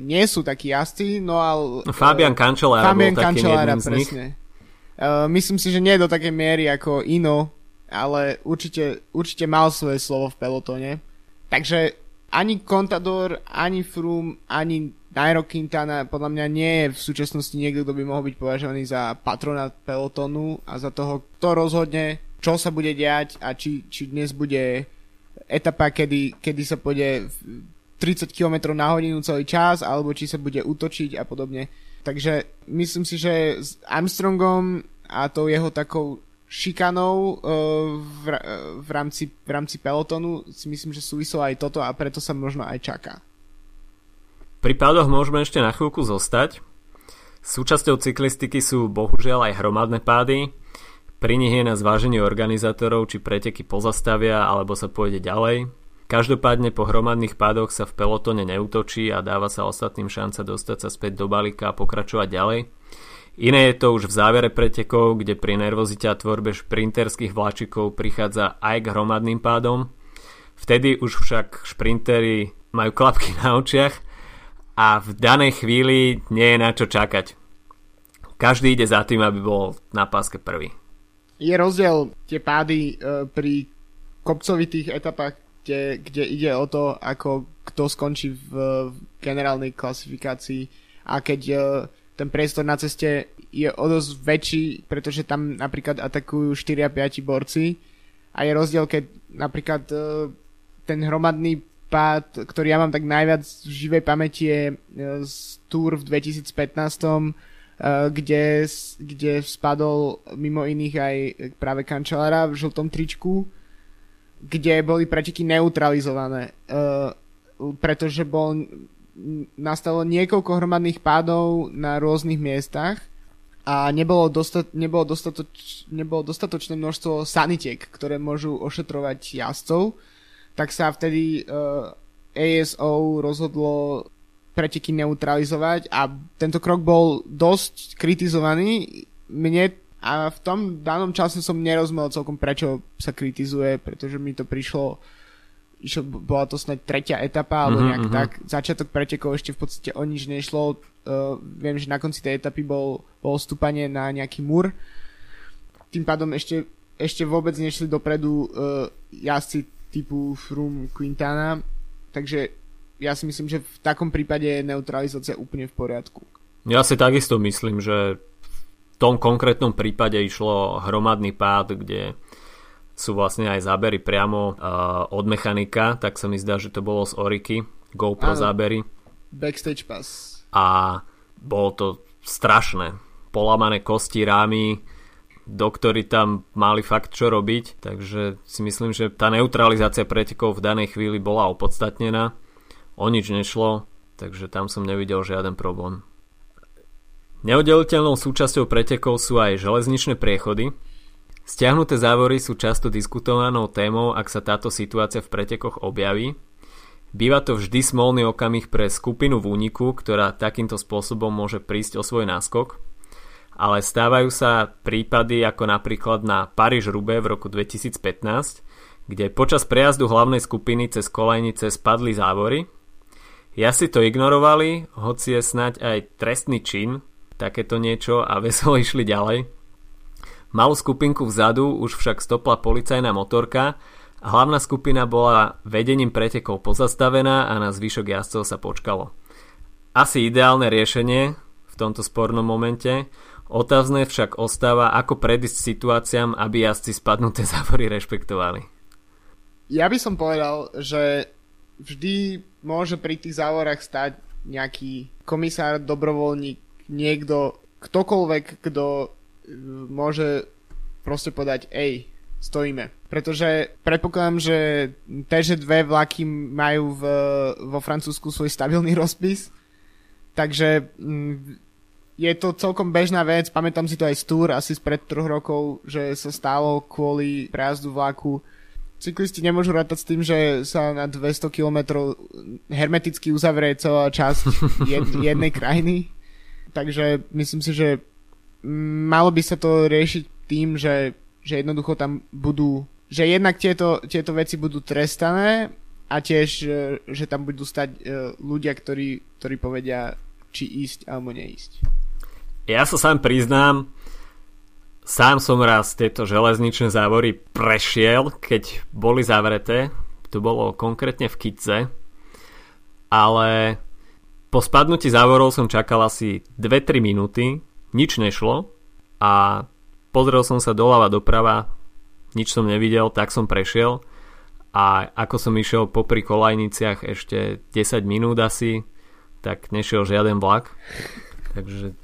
nie sú takí jazdci, no ale... Fabian Cancellara Fabian bol Cancellara, nich. Uh, myslím si, že nie do takej miery ako Ino, ale určite, určite mal svoje slovo v pelotone. Takže ani Contador, ani Froome, ani Nairo Quintana podľa mňa nie je v súčasnosti niekto, kto by mohol byť považovaný za patrona pelotonu a za toho, kto rozhodne, čo sa bude diať a či, či dnes bude etapa, kedy, kedy sa pôjde 30 km na hodinu celý čas, alebo či sa bude útočiť a podobne. Takže myslím si, že s Armstrongom a tou jeho takou šikanou uh, v, uh, v, rámci, v rámci pelotonu si myslím, že súvislo aj toto a preto sa možno aj čaká. Pri pádoch môžeme ešte na chvíľku zostať. Súčasťou cyklistiky sú bohužiaľ aj hromadné pády. Pri nich je na zváženie organizátorov, či preteky pozastavia alebo sa pôjde ďalej. Každopádne po hromadných pádoch sa v pelotone neutočí a dáva sa ostatným šanca dostať sa späť do balíka a pokračovať ďalej. Iné je to už v závere pretekov, kde pri nervozite a tvorbe šprinterských vláčikov prichádza aj k hromadným pádom. Vtedy už však šprintery majú klapky na očiach a v danej chvíli nie je na čo čakať. Každý ide za tým, aby bol na páske prvý. Je rozdiel tie pády e, pri kopcovitých etapách kde, kde ide o to, ako kto skončí v, v generálnej klasifikácii. A keď uh, ten priestor na ceste je o dosť väčší, pretože tam napríklad atakujú 4 a 5 borci. A je rozdiel, keď napríklad uh, ten hromadný pád, ktorý ja mám tak najviac v živej pamäti je uh, z Tour v 2015 kde, kde spadol mimo iných aj práve kančelára v žltom tričku kde boli preteky neutralizované, uh, pretože bol nastalo niekoľko hromadných pádov na rôznych miestach a nebolo, dostat, nebolo, dostatoč, nebolo dostatočné množstvo sanitiek, ktoré môžu ošetrovať jazdcov, tak sa vtedy uh, e, ASO rozhodlo preteky neutralizovať a tento krok bol dosť kritizovaný. Mne a v tom danom čase som nerozumel celkom prečo sa kritizuje, pretože mi to prišlo išlo, bola to snad tretia etapa alebo mm-hmm, nejak mm-hmm. tak, začiatok pretekov ešte v podstate o nič nešlo uh, viem, že na konci tej etapy bol, bol stúpanie na nejaký múr tým pádom ešte, ešte vôbec nešli dopredu uh, jazdci typu Froome Quintana takže ja si myslím, že v takom prípade je neutralizácia úplne v poriadku. Ja si takisto myslím, že tom konkrétnom prípade išlo hromadný pád, kde sú vlastne aj zábery priamo uh, od mechanika, tak sa mi zdá, že to bolo z Oriky, GoPro Áno. zábery. Backstage pass. A bolo to strašné. Polamané kosti, rámy, doktori tam mali fakt čo robiť, takže si myslím, že tá neutralizácia pretekov v danej chvíli bola opodstatnená. O nič nešlo, takže tam som nevidel žiaden problém. Neoddeliteľnou súčasťou pretekov sú aj železničné priechody, Stiahnuté závory sú často diskutovanou témou, ak sa táto situácia v pretekoch objaví. Býva to vždy smolný okamih pre skupinu v úniku, ktorá takýmto spôsobom môže prísť o svoj náskok. Ale stávajú sa prípady ako napríklad na Paríž-Rube v roku 2015, kde počas prejazdu hlavnej skupiny cez kolejnice spadli závory. Ja si to ignorovali, hoci je snať aj trestný čin, takéto niečo a veselo išli ďalej. Malú skupinku vzadu už však stopla policajná motorka a hlavná skupina bola vedením pretekov pozastavená a na zvyšok jazdcov sa počkalo. Asi ideálne riešenie v tomto spornom momente, otázne však ostáva, ako predísť situáciám, aby jazdci spadnuté závory rešpektovali. Ja by som povedal, že vždy môže pri tých závorách stať nejaký komisár, dobrovoľník, niekto, ktokoľvek, kto môže proste povedať, ej, stojíme. Pretože predpokladám, že TŽ2 vlaky majú v, vo Francúzsku svoj stabilný rozpis, takže mm, je to celkom bežná vec, pamätám si to aj z Tour asi spred troch rokov, že sa stalo kvôli prejazdu vlaku. Cyklisti nemôžu rátať s tým, že sa na 200 km hermeticky uzavrie celá časť jed, jednej krajiny. Takže myslím si, že malo by sa to riešiť tým, že, že jednoducho tam budú, že jednak tieto, tieto veci budú trestané a tiež, e, že tam budú stať e, ľudia, ktorí, ktorí povedia, či ísť alebo neísť. Ja sa sám priznám, sám som raz tieto železničné závory prešiel, keď boli zavreté. To bolo konkrétne v Kitze. Ale po spadnutí závorov som čakal asi 2-3 minúty, nič nešlo a pozrel som sa doľava doprava, nič som nevidel, tak som prešiel a ako som išiel popri kolajniciach ešte 10 minút asi, tak nešiel žiaden vlak. Takže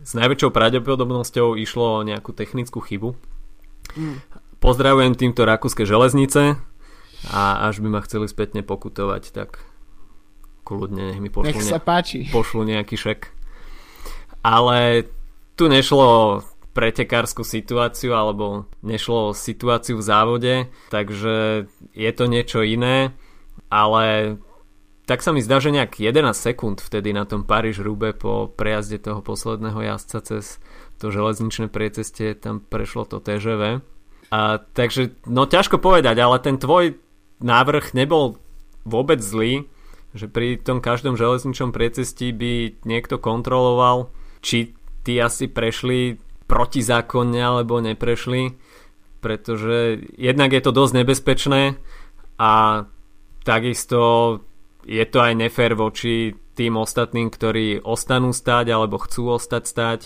s najväčšou pravdepodobnosťou išlo o nejakú technickú chybu. Mm. Pozdravujem týmto rakúske železnice a až by ma chceli spätne pokutovať, tak kľudne nech mi pošlu, nech sa páči. pošlu nejaký šek ale tu nešlo pretekárskú situáciu alebo nešlo o situáciu v závode, takže je to niečo iné, ale tak sa mi zdá, že nejak 11 sekúnd vtedy na tom Paríž-Rube po prejazde toho posledného jazdca cez to železničné priecestie tam prešlo to TŽV. A, takže, no ťažko povedať, ale ten tvoj návrh nebol vôbec zlý, že pri tom každom železničnom priecestí by niekto kontroloval či tí asi prešli protizákonne alebo neprešli, pretože jednak je to dosť nebezpečné a takisto je to aj nefér voči tým ostatným, ktorí ostanú stať alebo chcú ostať stať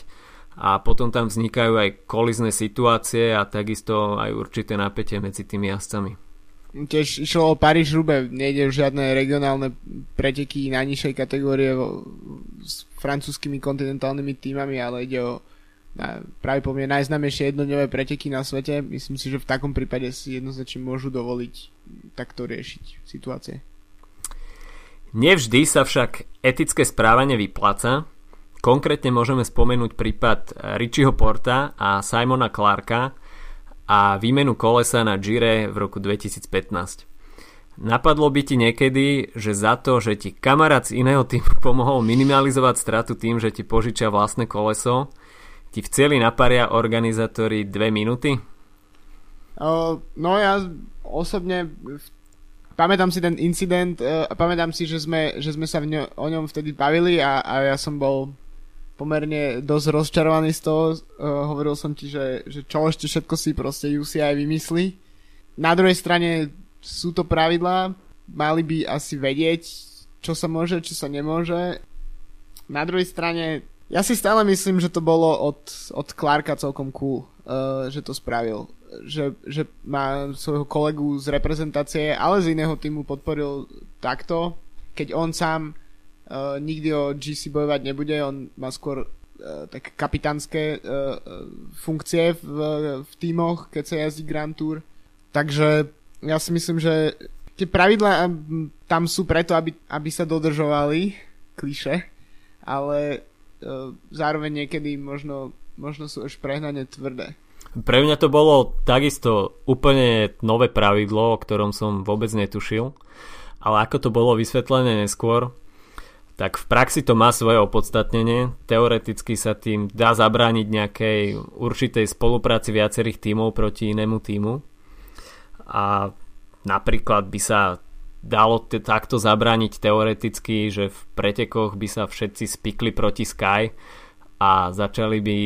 a potom tam vznikajú aj kolizné situácie a takisto aj určité napätie medzi tými jazdcami. Tiež išlo o Paríž Rube, nejde o žiadne regionálne preteky najnižšej kategórie s francúzskými kontinentálnymi týmami, ale ide o na, práve po mne najznámejšie jednodňové preteky na svete. Myslím si, že v takom prípade si jednoznačne môžu dovoliť takto riešiť situácie. Nevždy sa však etické správanie vypláca. Konkrétne môžeme spomenúť prípad Richieho Porta a Simona Clarka, a výmenu kolesa na Gire v roku 2015. Napadlo by ti niekedy, že za to, že ti kamarát z iného týmu pomohol minimalizovať stratu tým, že ti požičia vlastné koleso, ti vceli naparia organizátori dve minúty? Uh, no ja osobne pamätám si ten incident uh, a pamätám si, že sme, že sme sa v ňo, o ňom vtedy bavili a, a ja som bol pomerne dosť rozčarovaný z toho. Uh, hovoril som ti, že, že čo ešte všetko si proste UCI vymyslí. Na druhej strane sú to pravidlá, mali by asi vedieť, čo sa môže, čo sa nemôže. Na druhej strane Ja si stále myslím, že to bolo od, od Clarka celkom cool, uh, že to spravil. Že, že má svojho kolegu z reprezentácie, ale z iného týmu podporil takto, keď on sám uh, nikdy o GC bojovať nebude, on má skôr uh, tak kapitánske uh, funkcie v, v týmoch, keď sa jazdí Grand Tour. Takže ja si myslím, že tie pravidlá tam sú preto, aby, aby sa dodržovali, kliše, ale uh, zároveň niekedy možno, možno sú už prehnane tvrdé. Pre mňa to bolo takisto úplne nové pravidlo, o ktorom som vôbec netušil, ale ako to bolo vysvetlené neskôr, tak v praxi to má svoje opodstatnenie. Teoreticky sa tým dá zabrániť nejakej určitej spolupráci viacerých tímov proti inému týmu. A napríklad by sa dalo t- takto zabrániť teoreticky, že v pretekoch by sa všetci spikli proti Sky a začali by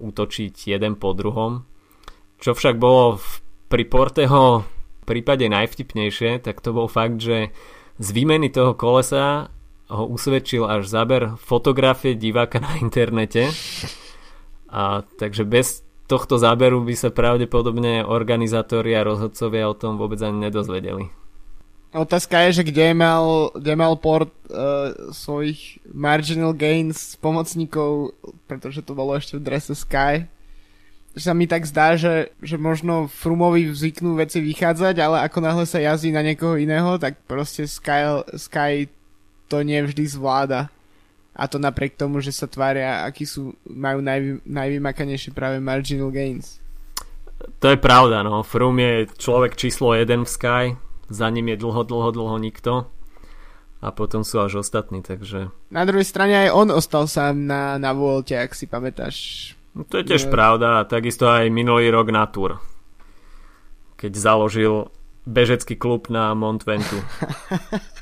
útočiť jeden po druhom. Čo však bolo v, pri Porteho prípade najvtipnejšie, tak to bol fakt, že z výmeny toho kolesa ho usvedčil až záber fotografie diváka na internete. A, takže bez tohto záberu by sa pravdepodobne organizátori a rozhodcovia o tom vôbec ani nedozvedeli. Otázka je, že kde mal, kde mal port uh, svojich marginal gains pomocníkov, pretože to bolo ešte v drese Sky. Že sa mi tak zdá, že, že možno Frumovi zvyknú veci vychádzať, ale ako náhle sa jazdí na niekoho iného, tak proste Sky, Sky to nevždy zvláda. A to napriek tomu, že sa tvária, akí sú, majú najvy, najvymakanejšie práve marginal gains. To je pravda, no. Frum je človek číslo 1 v Sky, za ním je dlho, dlho, dlho nikto a potom sú až ostatní, takže... Na druhej strane aj on ostal sám na, na Vuelte, ak si pamätáš. No, to je tiež no. pravda takisto aj minulý rok na Tour. Keď založil bežecký klub na Mont Ventu.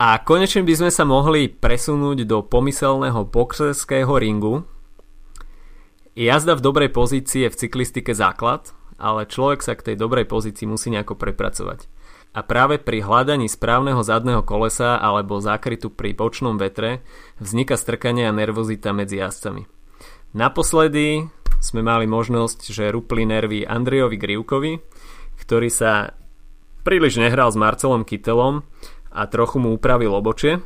A konečne by sme sa mohli presunúť do pomyselného boxerského ringu. Jazda v dobrej pozícii je v cyklistike základ, ale človek sa k tej dobrej pozícii musí nejako prepracovať. A práve pri hľadaní správneho zadného kolesa alebo zákrytu pri bočnom vetre vzniká strkanie a nervozita medzi jazdcami. Naposledy sme mali možnosť, že rupli nervy Andrejovi Grivkovi, ktorý sa príliš nehral s Marcelom Kytelom a trochu mu upravil obočie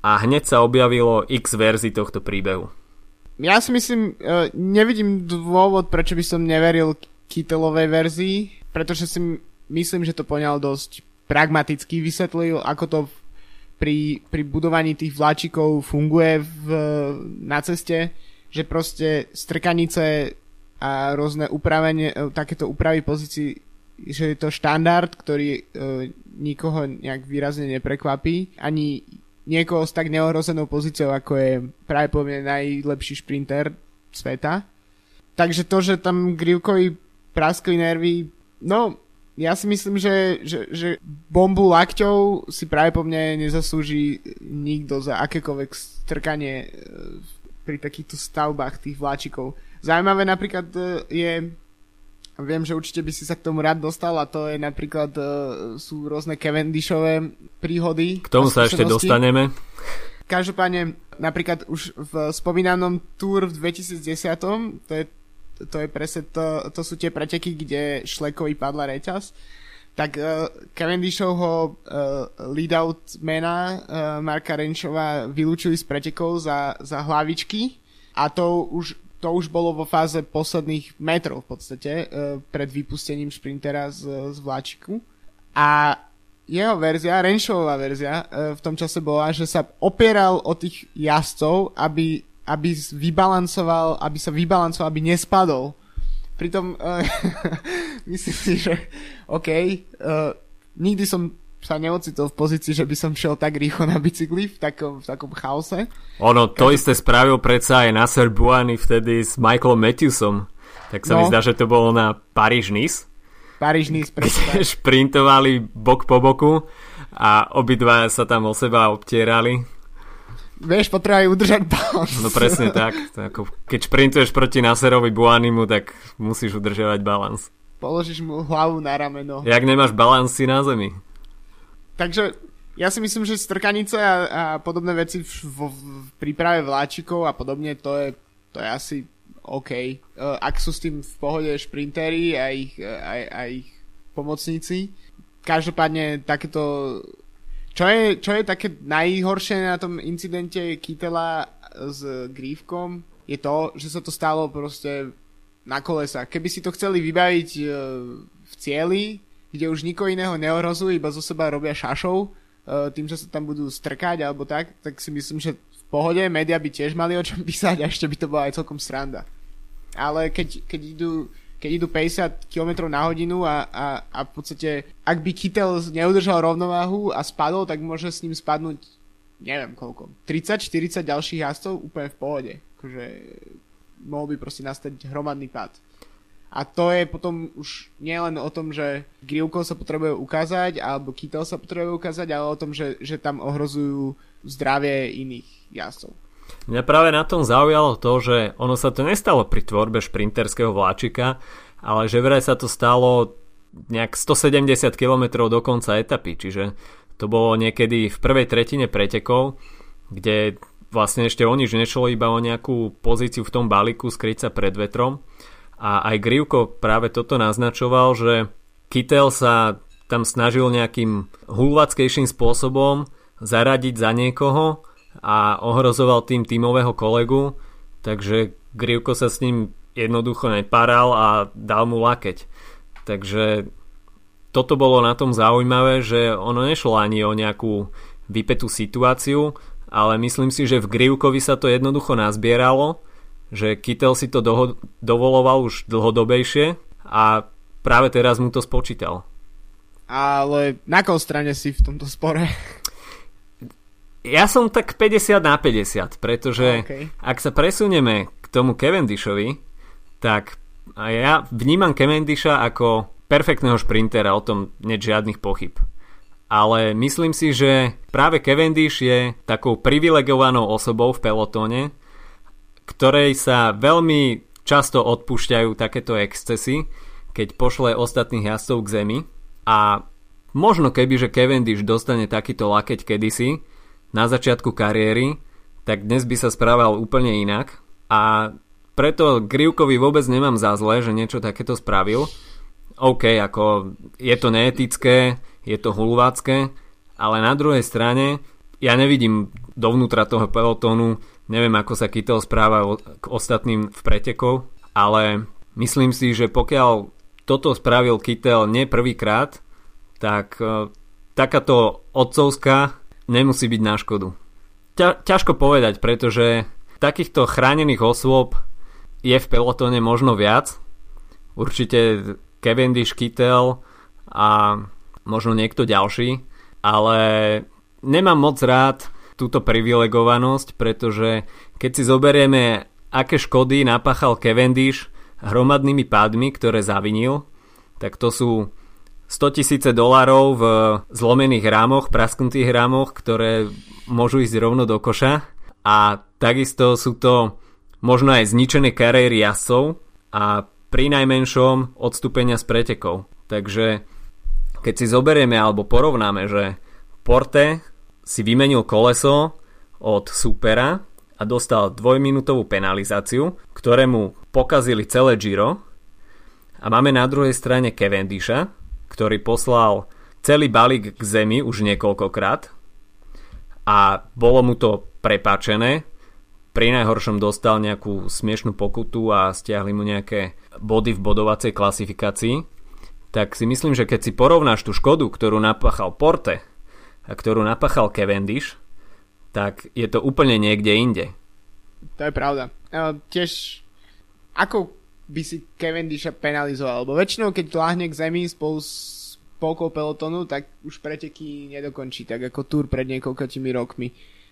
a hneď sa objavilo x verzií tohto príbehu. Ja si myslím, e, nevidím dôvod, prečo by som neveril Kytelovej verzii, pretože si myslím, že to poňal dosť pragmaticky vysvetlil, ako to pri, pri budovaní tých vláčikov funguje v, na ceste, že proste strkanice a rôzne upravenie, e, takéto úpravy pozícií že je to štandard, ktorý e, nikoho nejak výrazne neprekvapí, ani niekoho s tak neohrozenou pozíciou, ako je práve poviem najlepší šprinter sveta. Takže to, že tam Grivkovi praskli nervy, no ja si myslím, že, že, že bombu lakťou si práve po mne nezaslúži nikto za akékoľvek strkanie e, pri takýchto stavbách tých vláčikov. Zaujímavé napríklad e, je Viem, že určite by si sa k tomu rád dostal a to je napríklad uh, sú rôzne Cavendishové príhody. K tomu sa ešte dostaneme. Každopádne napríklad už v spomínanom Tour v 2010 to je, to je presne to, to sú tie preteky, kde Šlekovi padla reťaz tak uh, Cavendishovho uh, lead-out mena uh, Marka Renšova vylúčili z pretekov za, za hlavičky a to už to už bolo vo fáze posledných metrov v podstate e, pred vypustením šprintera z, z vláčiku. A jeho verzia, Renšová verzia e, v tom čase bola, že sa opieral o tých jazdcov, aby, aby vybalancoval, aby sa vybalancoval, aby nespadol. Pritom uh, myslím si, že OK, uh, nikdy som sa neocitol v pozícii, že by som šiel tak rýchlo na bicykli v takom, v takom chaose. Ono, to Každý... isté spravil predsa aj Nasser Buany vtedy s Michaelom Matthewsom. Tak sa no. mi zdá, že to bolo na Paríž-Nice. Paríž-Nice, presne. šprintovali bok po boku a obidva sa tam o seba obtierali. Vieš, potrebujú udržať balans. No presne tak. Ako, keď šprintuješ proti Nasserovi Buanimu, tak musíš udržiavať balans. Položíš mu hlavu na rameno. Jak nemáš balans si na zemi. Takže ja si myslím, že strkanice a, a podobné veci v, v, príprave vláčikov a podobne, to je, to je asi OK. Uh, ak sú s tým v pohode šprintery a ich, a, a ich pomocníci. Každopádne takéto... Čo je, čo je také najhoršie na tom incidente Kytela s Grívkom, je to, že sa to stalo proste na kolesa. Keby si to chceli vybaviť uh, v cieli, kde už nikoho iného neohrozujú, iba zo seba robia šašov, uh, tým, že sa tam budú strkať alebo tak, tak si myslím, že v pohode, média by tiež mali o čom písať a ešte by to bola aj celkom sranda. Ale keď, keď idú keď idú 50 km na hodinu a, a, a v podstate, ak by Kittel neudržal rovnováhu a spadol, tak môže s ním spadnúť neviem koľko, 30-40 ďalších jazdcov úplne v pohode. Akože mohol by proste nastať hromadný pád. A to je potom už nielen o tom, že Grilko sa potrebuje ukázať, alebo Kittel sa potrebuje ukázať, ale o tom, že, že tam ohrozujú zdravie iných jazdcov. Mňa práve na tom zaujalo to, že ono sa to nestalo pri tvorbe šprinterského vláčika, ale že vraj sa to stalo nejak 170 km do konca etapy, čiže to bolo niekedy v prvej tretine pretekov, kde vlastne ešte o nič nešlo, iba o nejakú pozíciu v tom balíku skryť sa pred vetrom. A aj Grivko práve toto naznačoval, že Kittel sa tam snažil nejakým hulvackejším spôsobom zaradiť za niekoho a ohrozoval tým tímového kolegu, takže Grivko sa s ním jednoducho neparal a dal mu lakeť. Takže toto bolo na tom zaujímavé, že ono nešlo ani o nejakú vypetú situáciu, ale myslím si, že v Grivkovi sa to jednoducho nazbieralo, že Kittel si to doho- dovoloval už dlhodobejšie a práve teraz mu to spočítal. Ale na koho strane si v tomto spore? Ja som tak 50 na 50, pretože okay. ak sa presunieme k tomu Cavendishovi, tak ja vnímam Cavendisha ako perfektného šprintera, o tom nie žiadnych pochyb ale myslím si, že práve Cavendish je takou privilegovanou osobou v pelotóne, ktorej sa veľmi často odpúšťajú takéto excesy, keď pošle ostatných jazdcov k zemi a možno keby, že Cavendish dostane takýto lakeť kedysi na začiatku kariéry, tak dnes by sa správal úplne inak a preto Grivkovi vôbec nemám za zle, že niečo takéto spravil. OK, ako je to neetické, je to hulvácké, ale na druhej strane ja nevidím dovnútra toho pelotónu, neviem ako sa Kittel správa k ostatným v pretekov, ale myslím si, že pokiaľ toto spravil Kittel nie prvýkrát, tak e, takáto otcovská nemusí byť na škodu. Ťa, ťažko povedať, pretože takýchto chránených osôb je v pelotóne možno viac. Určite Cavendish, Kittel a možno niekto ďalší, ale nemám moc rád túto privilegovanosť, pretože keď si zoberieme, aké škody napáchal Cavendish hromadnými pádmi, ktoré zavinil, tak to sú 100 tisíce dolárov v zlomených rámoch, prasknutých rámoch, ktoré môžu ísť rovno do koša a takisto sú to možno aj zničené kariéry jazdcov a pri najmenšom odstúpenia z pretekov. Takže keď si zoberieme alebo porovnáme, že Porte si vymenil koleso od supera a dostal dvojminútovú penalizáciu, ktorému pokazili celé Giro. A máme na druhej strane Cavendisha, ktorý poslal celý balík k zemi už niekoľkokrát. A bolo mu to prepáčené. Pri najhoršom dostal nejakú smiešnú pokutu a stiahli mu nejaké body v bodovacej klasifikácii. Tak si myslím, že keď si porovnáš tú škodu, ktorú napáchal Porte ktorú napáchal Cavendish, tak je to úplne niekde inde. To je pravda. Uh, tiež ako by si Cavendisha penalizoval? Lebo väčšinou, keď láhne k zemi spolu s polkou pelotonu, tak už preteky nedokončí, tak ako Tour pred niekoľkými rokmi.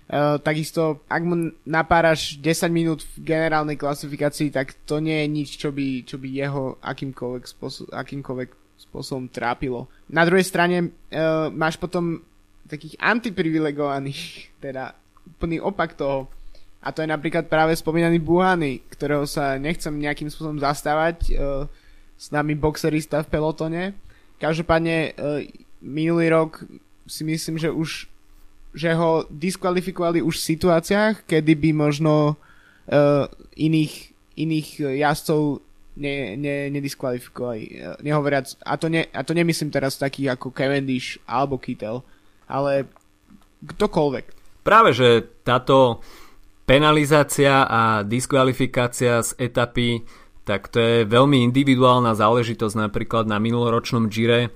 Uh, takisto, ak mu napáraš 10 minút v generálnej klasifikácii, tak to nie je nič, čo by, čo by jeho akýmkoľvek, spôsob, akýmkoľvek spôsobom trápilo. Na druhej strane uh, máš potom takých antiprivilegovaných, teda úplný opak toho. A to je napríklad práve spomínaný Buhany, ktorého sa nechcem nejakým spôsobom zastávať, uh, s nami boxerista v pelotone. Každopádne uh, minulý rok si myslím, že už že ho diskvalifikovali už v situáciách, kedy by možno uh, iných, iných jazdcov ne, ne, nediskvalifikovali. Uh, nehovoriac, a to, ne, a to nemyslím teraz takých ako Cavendish alebo Kittel, ale ktokoľvek. Práve, že táto penalizácia a diskvalifikácia z etapy, tak to je veľmi individuálna záležitosť. Napríklad na minuloročnom Gire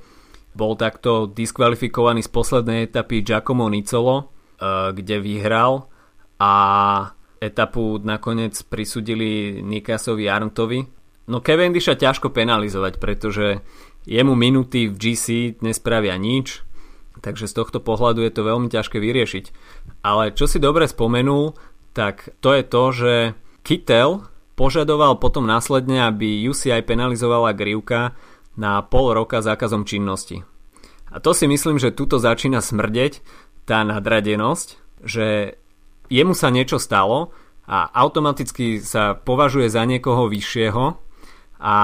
bol takto diskvalifikovaný z poslednej etapy Giacomo Nicolo, eh, kde vyhral a etapu nakoniec prisudili Nikasovi Arntovi. No Cavendisha ťažko penalizovať, pretože jemu minuty v GC nespravia nič, takže z tohto pohľadu je to veľmi ťažké vyriešiť. Ale čo si dobre spomenul, tak to je to, že Kittel požadoval potom následne, aby UCI penalizovala Grivka na pol roka zákazom činnosti. A to si myslím, že tuto začína smrdeť tá nadradenosť, že jemu sa niečo stalo a automaticky sa považuje za niekoho vyššieho a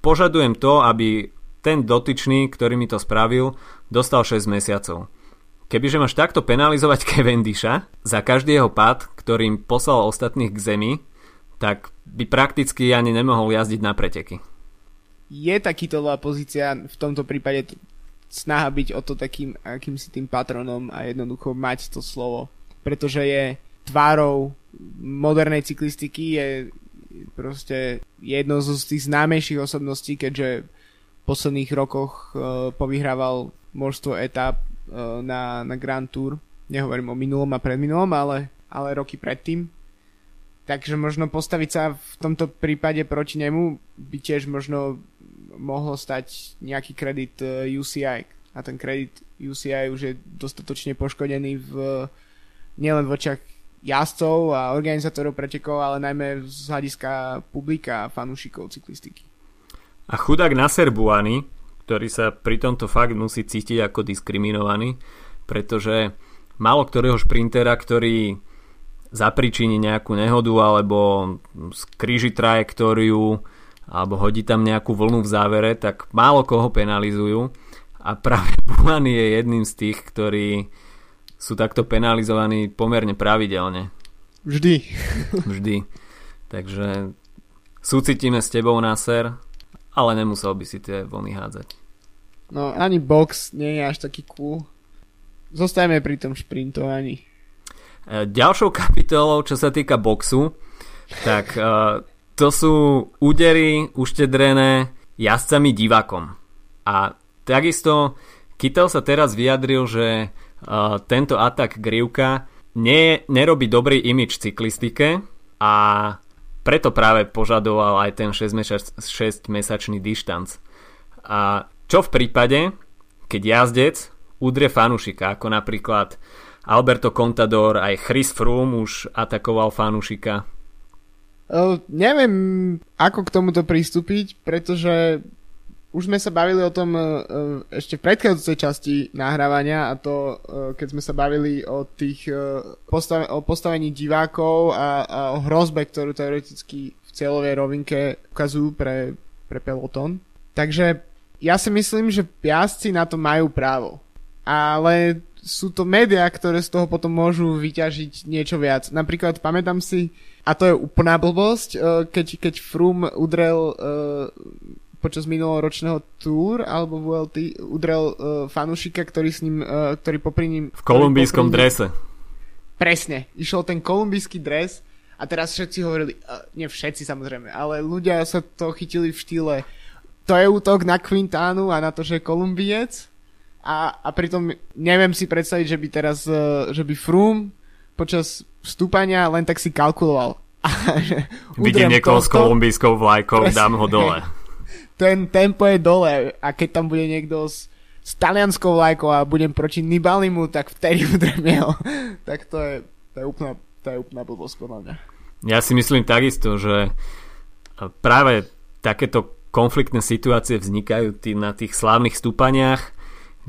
požadujem to, aby ten dotyčný, ktorý mi to spravil, dostal 6 mesiacov. Kebyže máš takto penalizovať Cavendisha za každý jeho pád, ktorým poslal ostatných k zemi, tak by prakticky ani nemohol jazdiť na preteky. Je takýto pozícia v tomto prípade snaha byť o to takým akýmsi tým patronom a jednoducho mať to slovo. Pretože je tvárou modernej cyklistiky, je proste jednou z tých známejších osobností, keďže posledných rokoch uh, povyhrával množstvo etap uh, na, na Grand Tour. Nehovorím o minulom a predminulom, ale, ale roky predtým. Takže možno postaviť sa v tomto prípade proti nemu by tiež možno mohlo stať nejaký kredit UCI. A ten kredit UCI už je dostatočne poškodený v nielen v očiach jazdcov a organizátorov pretekov, ale najmä z hľadiska publika a fanúšikov cyklistiky. A chudák Nasser Buany, ktorý sa pri tomto fakt musí cítiť ako diskriminovaný, pretože málo ktorého šprintera, ktorý zapričíni nejakú nehodu alebo skríži trajektóriu alebo hodí tam nejakú vlnu v závere, tak málo koho penalizujú a práve Bulani je jedným z tých, ktorí sú takto penalizovaní pomerne pravidelne. Vždy. Vždy. Takže súcitíme s tebou, Nasser, ale nemusel by si tie vlny hádzať. No, ani box nie je až taký cool. Zostajeme pri tom šprintovaní. E, ďalšou kapitolou, čo sa týka boxu, tak uh, to sú údery uštedrené jazdcami divakom. A takisto Kittel sa teraz vyjadril, že uh, tento atak Grivka nie, nerobí dobrý imič cyklistike a preto práve požadoval aj ten 6-mesačný dištanc. A čo v prípade, keď jazdec udrie fanušika, ako napríklad Alberto Contador, aj Chris Froome už atakoval fanušika. Uh, neviem, ako k tomuto pristúpiť, pretože už sme sa bavili o tom uh, ešte v predchádzajúcej časti nahrávania a to, uh, keď sme sa bavili o tých postav- o postavení divákov a, a o hrozbe, ktorú teoreticky v cieľovej rovinke ukazujú pre, pre peloton. Takže ja si myslím, že piasci na to majú právo. Ale sú to médiá, ktoré z toho potom môžu vyťažiť niečo viac. Napríklad pamätám si, a to je úplná blbosť, keď, keď Froome udrel počas minuloročného túr alebo VLT udrel uh, fanušika, ktorý s ním, uh, ktorý popri ním... V kolumbijskom popri ním, drese. Presne, išiel ten kolumbijský dres a teraz všetci hovorili, uh, nie všetci samozrejme, ale ľudia sa to chytili v štýle to je útok na Quintánu a na to, že je Kolumbiec a, a pritom neviem si predstaviť, že by teraz, uh, že by Froome počas vstúpania len tak si kalkuloval. Vidím niekoho s kolumbijskou vlajkou, dám ho dole. Ten tempo je dole a keď tam bude niekto s, s talianskou vlajkou a budem proti Nibalimu, tak vtedy udrem jeho. tak to je, to je úplná, to je úplná blbosť podľa mňa. Ja si myslím takisto, že práve takéto konfliktné situácie vznikajú tý, na tých slávnych stúpaniach,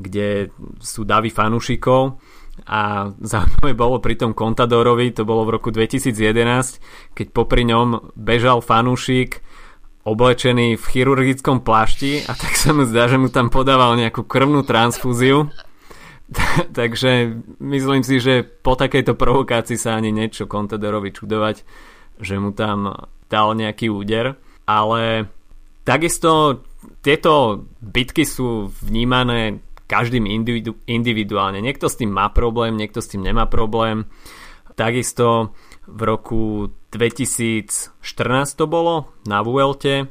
kde sú davy fanúšikov a zaujímavé bolo pri tom Contadorovi, to bolo v roku 2011, keď popri ňom bežal fanúšik oblečený v chirurgickom plášti a tak sa mu zdá, že mu tam podával nejakú krvnú transfúziu. Takže myslím si, že po takejto provokácii sa ani niečo Contadorovi čudovať, že mu tam dal nejaký úder. Ale takisto tieto bitky sú vnímané každým individu- individuálne. Niekto s tým má problém, niekto s tým nemá problém. Takisto v roku 2014 to bolo na Vuelte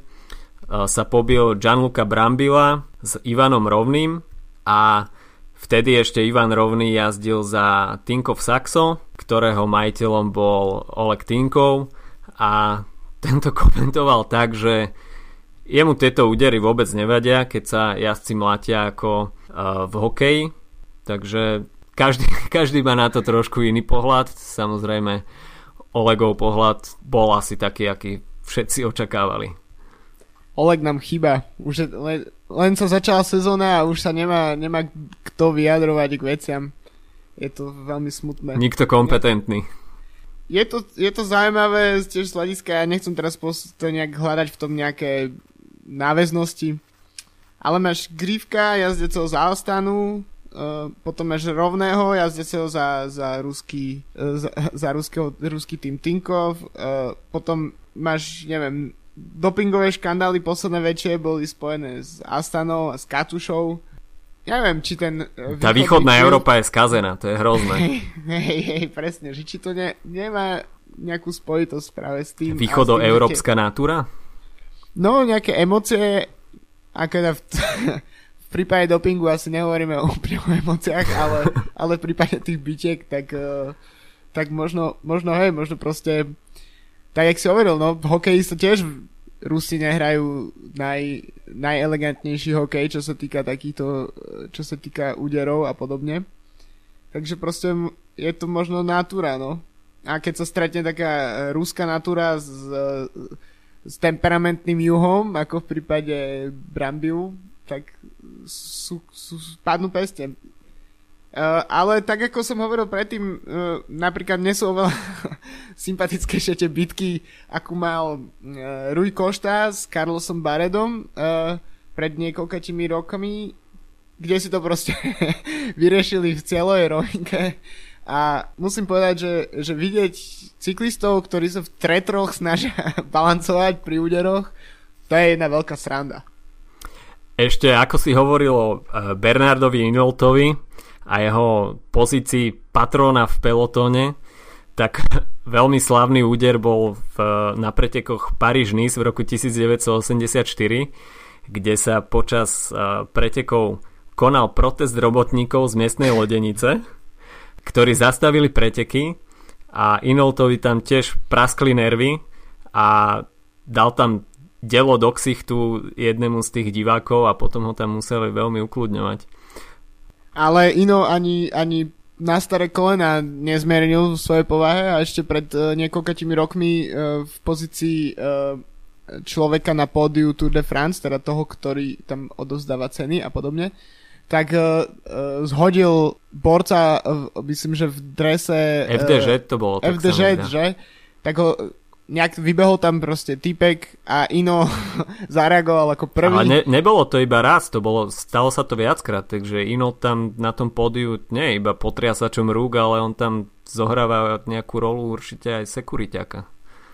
sa pobil Gianluca Brambila s Ivanom Rovným a vtedy ešte Ivan Rovný jazdil za Tinkov Saxo, ktorého majiteľom bol Oleg Tinkov a tento komentoval tak, že jemu tieto údery vôbec nevadia, keď sa jazdci mlatia ako uh, v hokeji, takže každý, každý má na to trošku iný pohľad, samozrejme Olegov pohľad bol asi taký, aký všetci očakávali. Oleg nám chýba. Už je, len, len sa začala sezóna a už sa nemá, nemá kto vyjadrovať k veciam. Je to veľmi smutné. Nikto kompetentný. Je to, je to zaujímavé tiež z hľadiska, ja nechcem teraz to nejak hľadať v tom nejaké náväznosti, ale máš Grívka, jazdeceho za Astanu, uh, potom máš rovného jazdeceho za, za, ruský, uh, za, za ruského, ruský tým Tinkov, uh, potom máš, neviem, dopingové škandály posledné väčšie boli spojené s Astanou a s Katušou. Ja neviem, či ten... Tá východná či... Európa je skazená, to je hrozné. Hej, hej, presne, že či to ne, nemá nejakú spojitosť práve s tým... Východoeurópska natúra? No, nejaké emócie, ako teda v, v prípade dopingu asi nehovoríme o úplne o emóciách, ale, ale v prípade tých bytiek, tak, e, tak možno, možno, hej, možno proste tak jak si hovoril, no v hokeji sa tiež Rusi nehrajú naj, najelegantnejší hokej, čo sa týka takýchto, čo sa týka úderov a podobne. Takže proste je to možno natúra, no. A keď sa stretne taká ruská natúra s, s temperamentným juhom, ako v prípade Brambiu, tak sú, sú, padnú peste. Uh, ale tak ako som hovoril predtým, uh, napríklad mne sú oveľa sympatickejšie tie bitky, ako mal uh, Rui Košta s Carlosom Baredom uh, pred niekoľkatými rokmi, kde si to proste vyriešili v celej rovinke. A musím povedať, že, že vidieť cyklistov, ktorí sa v tretroch snažia balancovať pri úderoch, to je jedna veľká sranda. Ešte ako si hovoril o Bernardovi Inoltovi, a jeho pozícii patróna v pelotóne, tak veľmi slavný úder bol v, na pretekoch Paríž-Nice v roku 1984, kde sa počas uh, pretekov konal protest robotníkov z miestnej lodenice, ktorí zastavili preteky a Inoltovi tam tiež praskli nervy a dal tam delo do ksichtu jednému z tých divákov a potom ho tam museli veľmi ukludňovať ale Ino ani, ani na staré kolena nezmernil v svojej povahe a ešte pred uh, niekoľkatými rokmi uh, v pozícii uh, človeka na pódiu Tour de France, teda toho, ktorý tam odozdáva ceny a podobne, tak uh, uh, zhodil borca, uh, myslím, že v drese... Uh, FDŽ to bolo. FDŽ, že? Tak ho nejak vybehol tam proste typek a Ino zareagoval ako prvý. Ale ne, nebolo to iba raz, to bolo, stalo sa to viackrát, takže Ino tam na tom pódiu nie iba potriasačom rúk, ale on tam zohráva nejakú rolu určite aj sekuriťaka.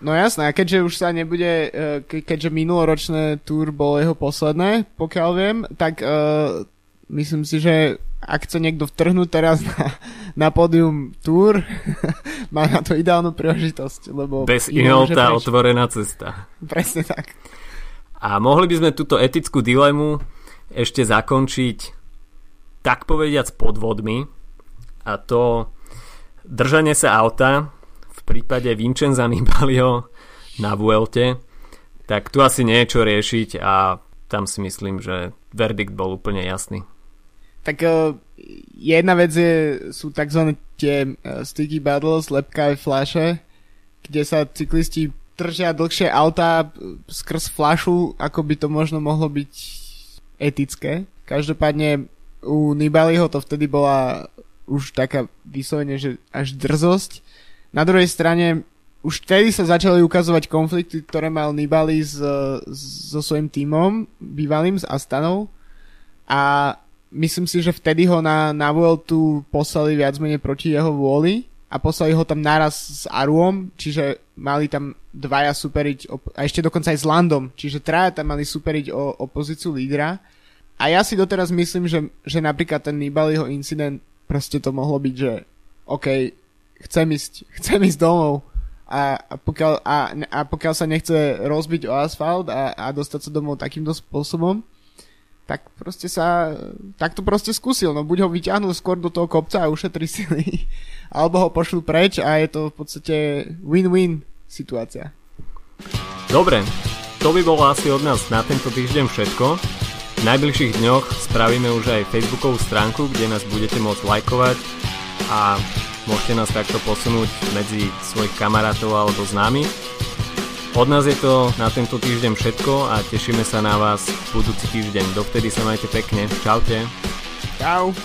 No jasné, a keďže už sa nebude, e, ke, keďže minuloročné tour bolo jeho posledné, pokiaľ viem, tak uh, myslím si, že ak chce niekto vtrhnúť teraz na, na pódium Tour, má na to ideálnu príležitosť, lebo... Bez inolta otvorená cesta. Presne tak. A mohli by sme túto etickú dilemu ešte zakončiť tak povediac podvodmi a to držanie sa auta v prípade Vincenza Nibalio na Vuelte tak tu asi nie je čo riešiť a tam si myslím, že verdikt bol úplne jasný. Tak uh, jedna vec je, sú tzv. tie uh, sticky battles, lepkavé flaše, kde sa cyklisti držia dlhšie auta skrz flašu, ako by to možno mohlo byť etické. Každopádne u Nibaliho to vtedy bola už taká vyslovene, že až drzosť. Na druhej strane už vtedy sa začali ukazovať konflikty, ktoré mal Nibali s, so svojím tímom, bývalým s Astanou. A myslím si, že vtedy ho na, na Vueltu poslali viac menej proti jeho vôli a poslali ho tam naraz s Aruom, čiže mali tam dvaja superiť, a ešte dokonca aj s Landom, čiže traja tam mali superiť o, o pozíciu lídra. A ja si doteraz myslím, že, že napríklad ten Nibaliho incident proste to mohlo byť, že OK, chcem ísť, chcem ísť domov a, a, pokiaľ, a, a pokiaľ sa nechce rozbiť o asfalt a, a dostať sa domov takýmto spôsobom, tak proste sa, tak to proste skúsil, no buď ho vyťahnú skôr do toho kopca a ušetri sily, alebo ho pošlú preč a je to v podstate win-win situácia. Dobre, to by bolo asi od nás na tento týždeň všetko. V najbližších dňoch spravíme už aj facebookovú stránku, kde nás budete môcť lajkovať a môžete nás takto posunúť medzi svojich kamarátov alebo známych. Od nás je to na tento týždeň všetko a tešíme sa na vás budúci týždeň. Dovtedy sa majte pekne. Čaute. Čau.